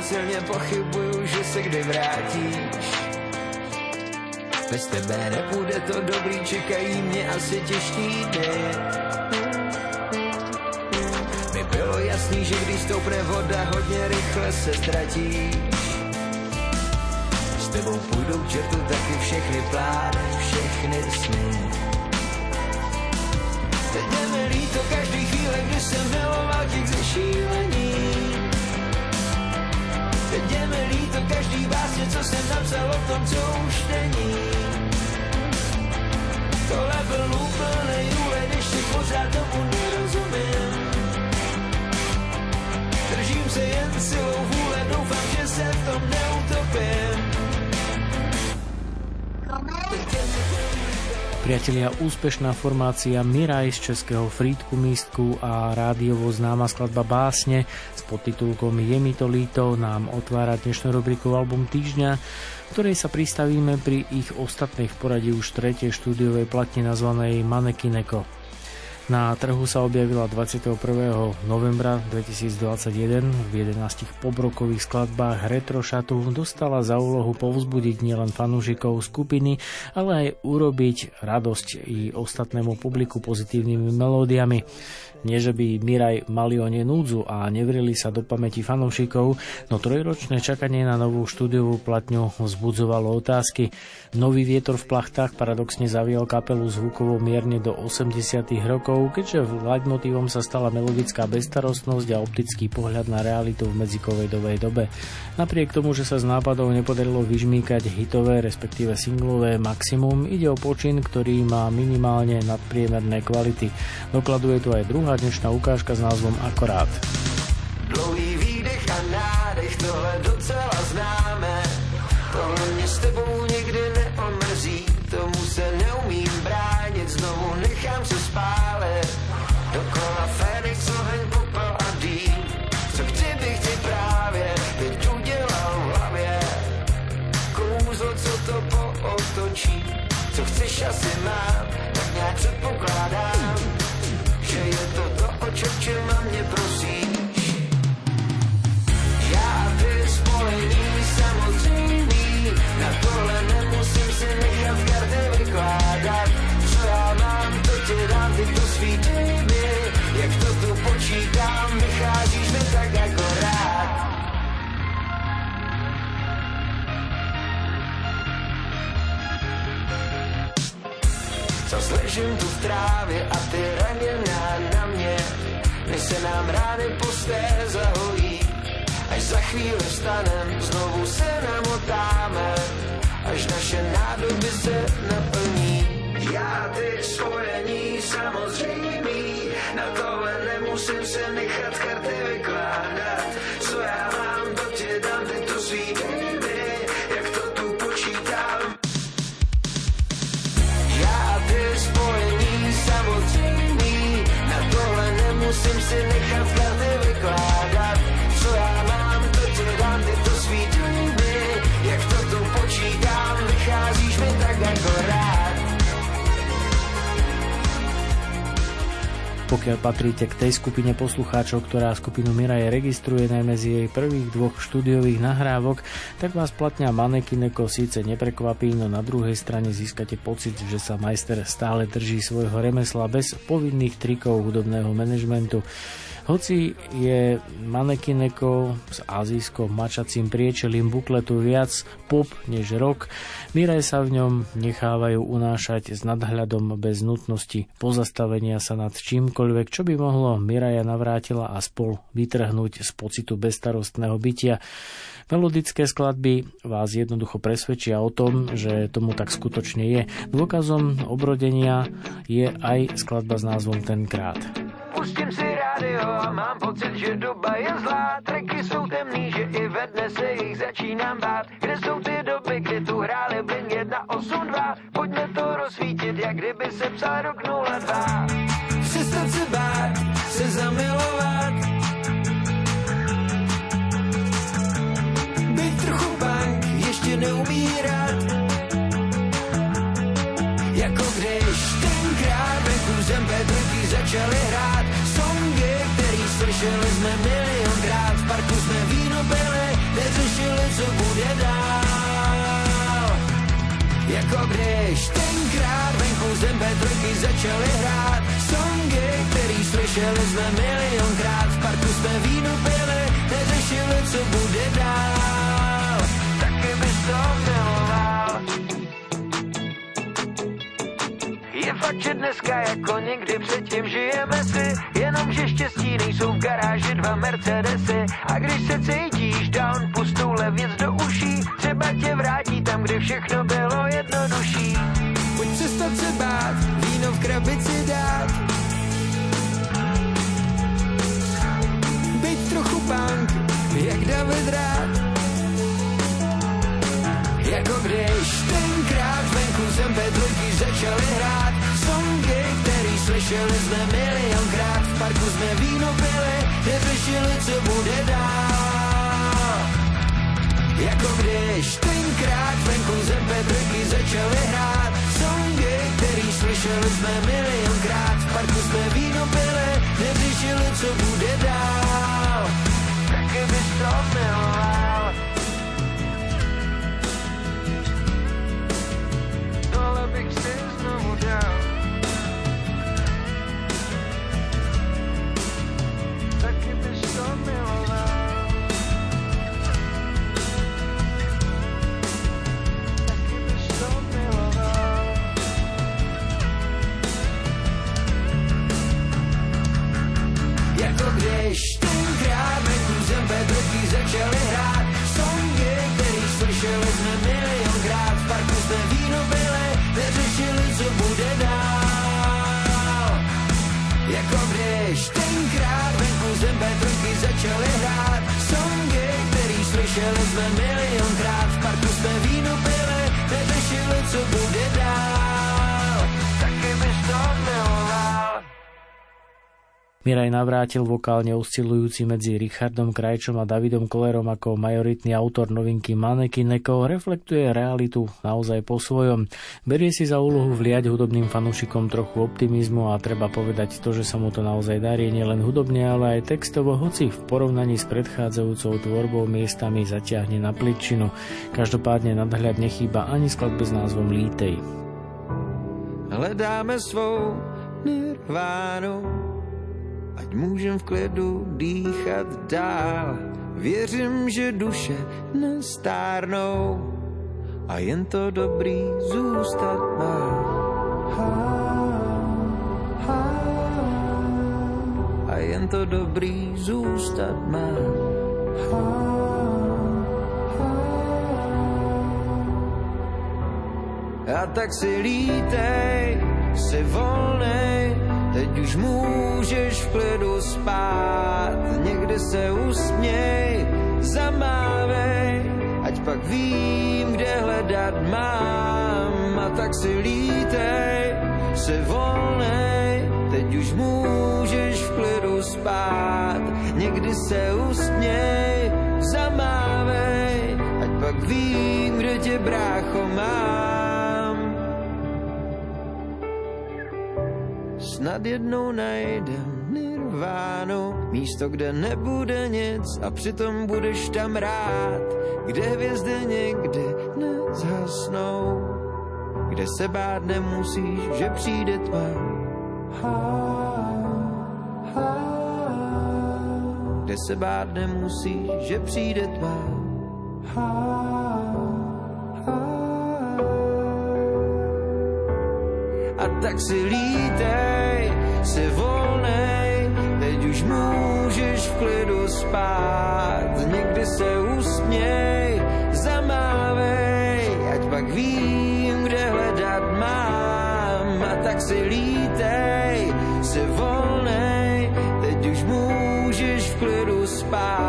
silně pochybuju, že se kdy vrátíš. Bez tebe nebude to dobrý, čekají mě asi těžký dny. Mi bylo jasný, že když stoupne voda, hodně rychle se ztratíš. S tebou půjdou čertu taky všechny plány, všechny sny. Teď je mi líto každý chvíle, kdy jsem miloval jsem napsal o tom, co už není. Tohle byl úplnej když si pořád tomu Priatelia, úspešná formácia Miraj z českého frítku místku a rádiovo známa skladba Básne s podtitulkom Je mi to líto nám otvára dnešnú rubriku Album týždňa, ktorej sa pristavíme pri ich ostatnej v poradí už tretej štúdiovej platne nazvanej Manekineko. Na trhu sa objavila 21. novembra 2021 v 11 pobrokových skladbách Retro Šatu dostala za úlohu povzbudiť nielen fanúšikov skupiny, ale aj urobiť radosť i ostatnému publiku pozitívnymi melódiami. Nie, že by Miraj mali o ne núdzu a nevrili sa do pamäti fanúšikov, no trojročné čakanie na novú štúdiovú platňu vzbudzovalo otázky. Nový vietor v plachtách paradoxne zavial kapelu zvukovo mierne do 80 rokov, keďže leitmotívom sa stala melodická bestarostnosť a optický pohľad na realitu v medzikovedovej dobe. Napriek tomu, že sa z nápadov nepodarilo vyžmýkať hitové, respektíve singlové maximum, ide o počin, ktorý má minimálne nadpriemerné kvality. Dokladuje tu aj druhá dnešná ukážka s názvom Akorát. Dlouhý výdech a nádech, tohle docela známe. Trávě a ty raněná na mě, než se nám rány pusté zahojí. Až za chvíli vstanem, znovu se namotáme, až naše nádoby se naplní. Já ty spojení samozřejmý, na tohle nemusím se nechat karty vykládat. Co já mám, tohle nemusím Pokiaľ patríte k tej skupine poslucháčov, ktorá skupinu Miraje registruje najmä z jej prvých dvoch štúdiových nahrávok, tak vás platňa Manekineko síce neprekvapí, no na druhej strane získate pocit, že sa majster stále drží svojho remesla bez povinných trikov hudobného manažmentu. Hoci je manekineko s azijsko-mačacím priečelím bukletu viac pop než rock, Miraj sa v ňom nechávajú unášať s nadhľadom bez nutnosti pozastavenia sa nad čímkoľvek, čo by mohlo Miraja navrátila a spol vytrhnúť z pocitu bezstarostného bytia. Melodické skladby vás jednoducho presvedčia o tom, že tomu tak skutočne je. Dôkazom obrodenia je aj skladba s názvom Tenkrát. Pustím si rádio a mám pocit, že doba je zlá. Treky jsou temný, že i ve dne se jich začínám bát. Kde jsou ty doby, kdy tu hráli Blink 182? Pojďme to rozsvítit, jak kdyby se psal rok 02. Přestat se bát, se zamilovat. Ještě neumírat. Jako když tenkrát venku zem Petrky začaly hrát songy, který slyšeli jsme milionkrát. V parku jsme víno pili, neřešili, co bude dál. Jako když tenkrát venku zem Petrky začaly hrát songy, který slyšeli jsme milionkrát. V parku jsme víno pili, neřešili, co bude dál. Dneska jako nikdy předtím žijeme si, jenomže štěstí nejsou v garáži dva Mercedesy. A když se cítíš down, pust touhle věc do uší, třeba tě všechno bylo jednodušší. Pojď přestat se bát, víno v krabici dát. Byť trochu punk, jak David rád. Jako když tenkrát venku zem Petrojky začaly hrát slyšeli jsme milionkrát. V parku jsme víno pili, neřešili, co bude dál. Jako když tenkrát venku zem Petrojky začaly hrát songy, který slyšeli jsme milionkrát. V parku jsme víno pili, neřešili, co bude dál. Taky bys to miloval. Dole bych si znovu dal. Jako když tenkrát venku zem Petrovky začaly hrát Začaly hrát songy, který slyšeli jsme milionkrát. V parku jsme víno pili, neřešili, co bude Miraj navrátil vokálne oscilujúci medzi Richardom Krajčom a Davidom Kolerom ako majoritný autor novinky Manekineko reflektuje realitu naozaj po svojom. Berie si za úlohu vliať hudobným fanúšikom trochu optimizmu a treba povedať to, že sa mu to naozaj darí nielen hudobne, ale aj textovo, hoci v porovnaní s predchádzajúcou tvorbou miestami zaťahne na pličinu. Každopádne nadhľad nechýba ani skladbe s názvom Lítej. Hledáme svou nirvánu ať můžem v klidu dýchat dál. Věřím, že duše nestárnou a jen to dobrý zůstat má. A jen to dobrý zůstat má. A tak si lítej, si volnej, Teď už můžeš v klidu spát, někde se usměj, zamávej, ať pak vím, kde hledat mám. A tak si lítej, se volnej, teď už můžeš v klidu spát, někdy se usměj, zamávej, ať pak vím, kde tě brácho mám. Snad jednou najdem nirvánu, místo, kde nebude nic a přitom budeš tam rád, kde hvězdy nikdy nezhasnou, kde se bát nemusíš, že přijde tma. Kde se bát nemusíš, že přijde tma. a tak si lítej, si volnej, teď už můžeš v klidu spát, někdy se usměj, zamávej, ať pak vím, kde hledat mám, a tak si lítej, si volnej, teď už můžeš v klidu spát,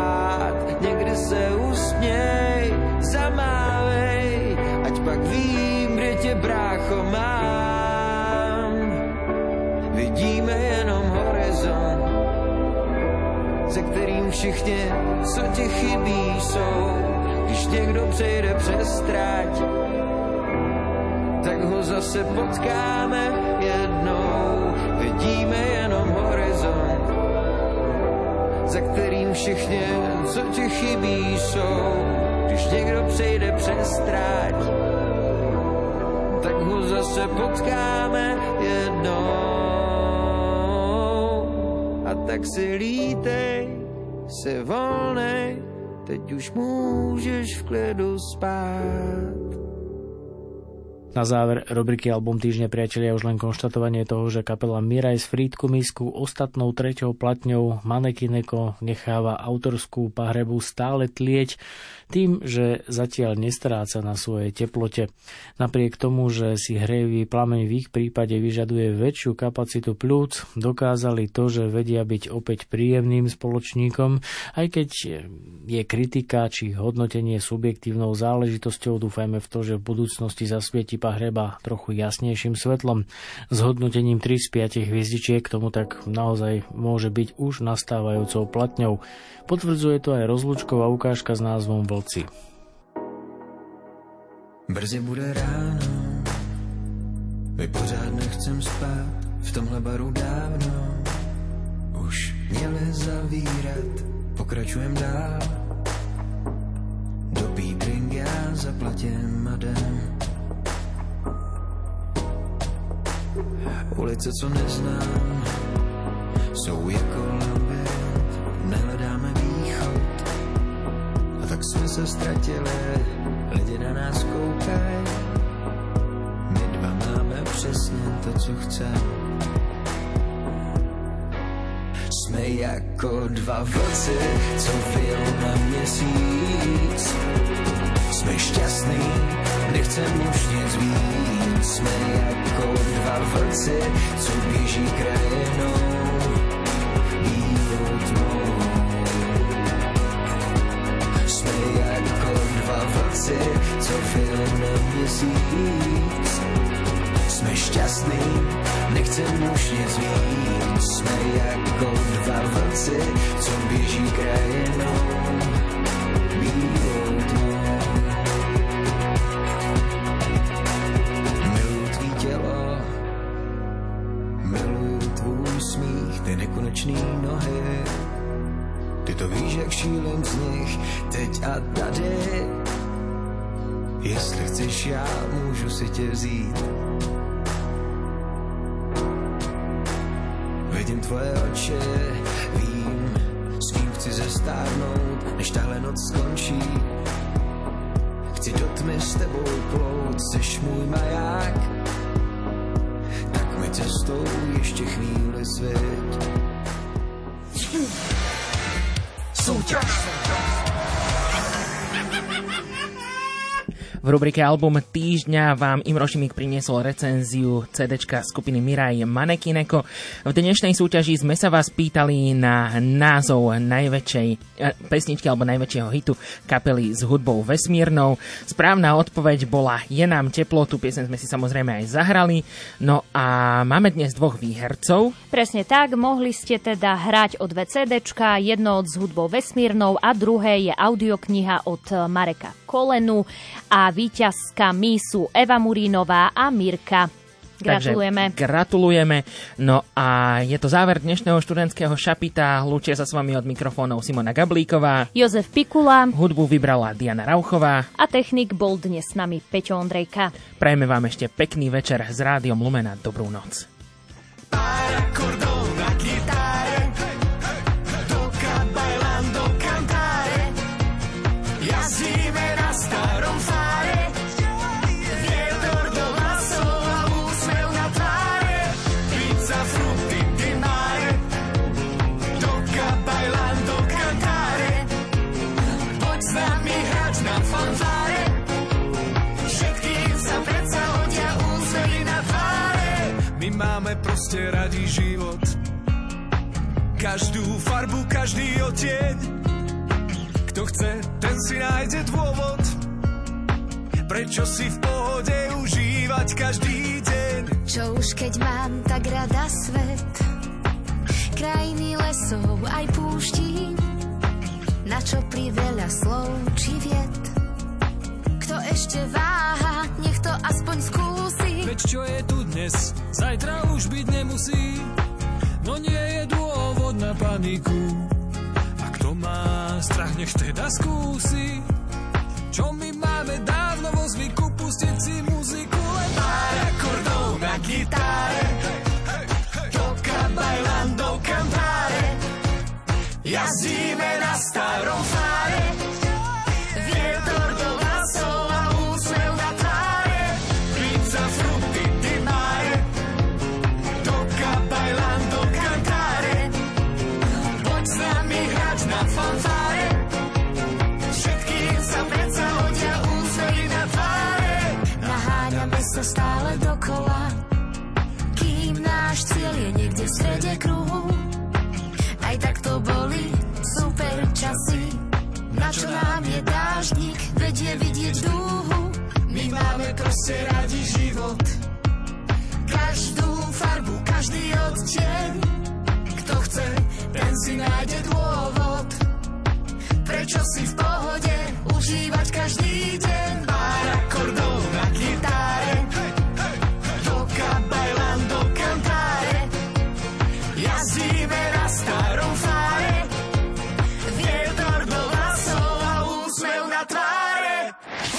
všichni, co ti chybí, jsou. Když někdo přejde přes trať, tak ho zase potkáme jednou. Vidíme jenom horizont, za kterým všichni, co ti chybí, jsou. Když někdo přejde přes trať, tak ho zase potkáme jednou. A tak si lítej, si volnej, teď už můžeš v klidu spát. Na záver rubriky Album týždňa priatelia už len konštatovanie toho, že kapela Miraj z Frýdku Misku ostatnou treťou platňou Manekineko necháva autorskú pahrebu stále tlieť tým, že zatiaľ nestráca na svojej teplote. Napriek tomu, že si hrejvý plameň v ich prípade vyžaduje väčšiu kapacitu plúc, dokázali to, že vedia byť opäť príjemným spoločníkom, aj keď je kritika či hodnotenie subjektívnou záležitosťou, dúfajme v to, že v budúcnosti zasvieti hreba trochu jasnejším svetlom. S hodnotením 3 z 5 hviezdičiek tomu tak naozaj môže byť už nastávajúcou platňou. Potvrdzuje to aj rozlúčková ukážka s názvom Vlci. Brzy bude ráno, my pořád nechcem spát, v tomhle baru dávno už měli zavírat, pokračujem dál. Dopít drink, já zaplatím a jdem. Ulice, co neznám, jsou jako labirint, jsme se ztratili, lidi na nás koukají. My dva máme přesně to, co chceme. Jsme jako dva vlci, co vyjel na měsíc. Jsme šťastný, nechcem už nic víc. Jsme jako dva vlci, co běží krajinou. Vlci, co vyjel na měsíc. Jsme šťastný, nechcem už nic víc. Jsme jako dva vlci, co běží krajinou. Bílou tmou. Tělo, miluju tvůj smích, ty nekonečný nohy. Ty to víš, jak šílem z nich, teď a tady. Jestli chceš, já můžu si tě vzít. Vidím tvoje oči, vím, s kým chci zestárnout, než tahle noc skončí. Chci do tmy s tebou plout, seš můj maják. Tak mi cestou ještě chvíli svět. Souťaž! V rubrike Album týždňa vám Imro Šimik priniesol recenziu CD skupiny Mirai Manekineko. V dnešnej súťaži sme sa vás pýtali na názov najväčšej eh, pesničky alebo najväčšieho hitu kapely s hudbou vesmírnou. Správna odpoveď bola Je nám teplo, tú piesen sme si samozrejme aj zahrali. No a máme dnes dvoch výhercov. Presne tak, mohli ste teda hrať o dve CDčka, jedno od s hudbou vesmírnou a druhé je audiokniha od Mareka Kolenu a víťazka mísu Eva Murínová a Mirka. Gratulujeme. Takže gratulujeme. No a je to záver dnešného študentského šapita. Lúčia sa s vami od mikrofónov Simona Gablíková. Jozef Pikula. Hudbu vybrala Diana Rauchová. A technik bol dnes s nami Peťo Ondrejka. Prajeme vám ešte pekný večer s Rádiom Lumena. Dobrú noc. Acordón na máme proste radi život, každú farbu, každý odtieň. Kto chce, ten si nájde dôvod, prečo si v pohode užívať každý deň. Čo už keď mám tak rada svet? Krajiny lesov aj púští Na čo pri veľa slov či viet? Kto ešte váha, nech to aspoň skúsi Veď čo je tu dnes, zajtra už byť nemusí. No nie je dôvod na paniku. A kto má strach, nech teda skúsi. Čo my máme dávno vo zvyku pustiť si muziku len pár akordov na gitáre. Toca bailando cantare. Jazdíme na starom fáre. v strede kruhu. Aj tak to boli super časy. Na čo nám je dážnik, vedie vidieť dúhu. My máme proste radi život. Každú farbu, každý odtieň. Kto chce, ten si nájde dôvod. Prečo si v pohode užívať každý deň? Bára, kordón na gitáre. Hey, hey, hey. Do jazdíme na starom fáre.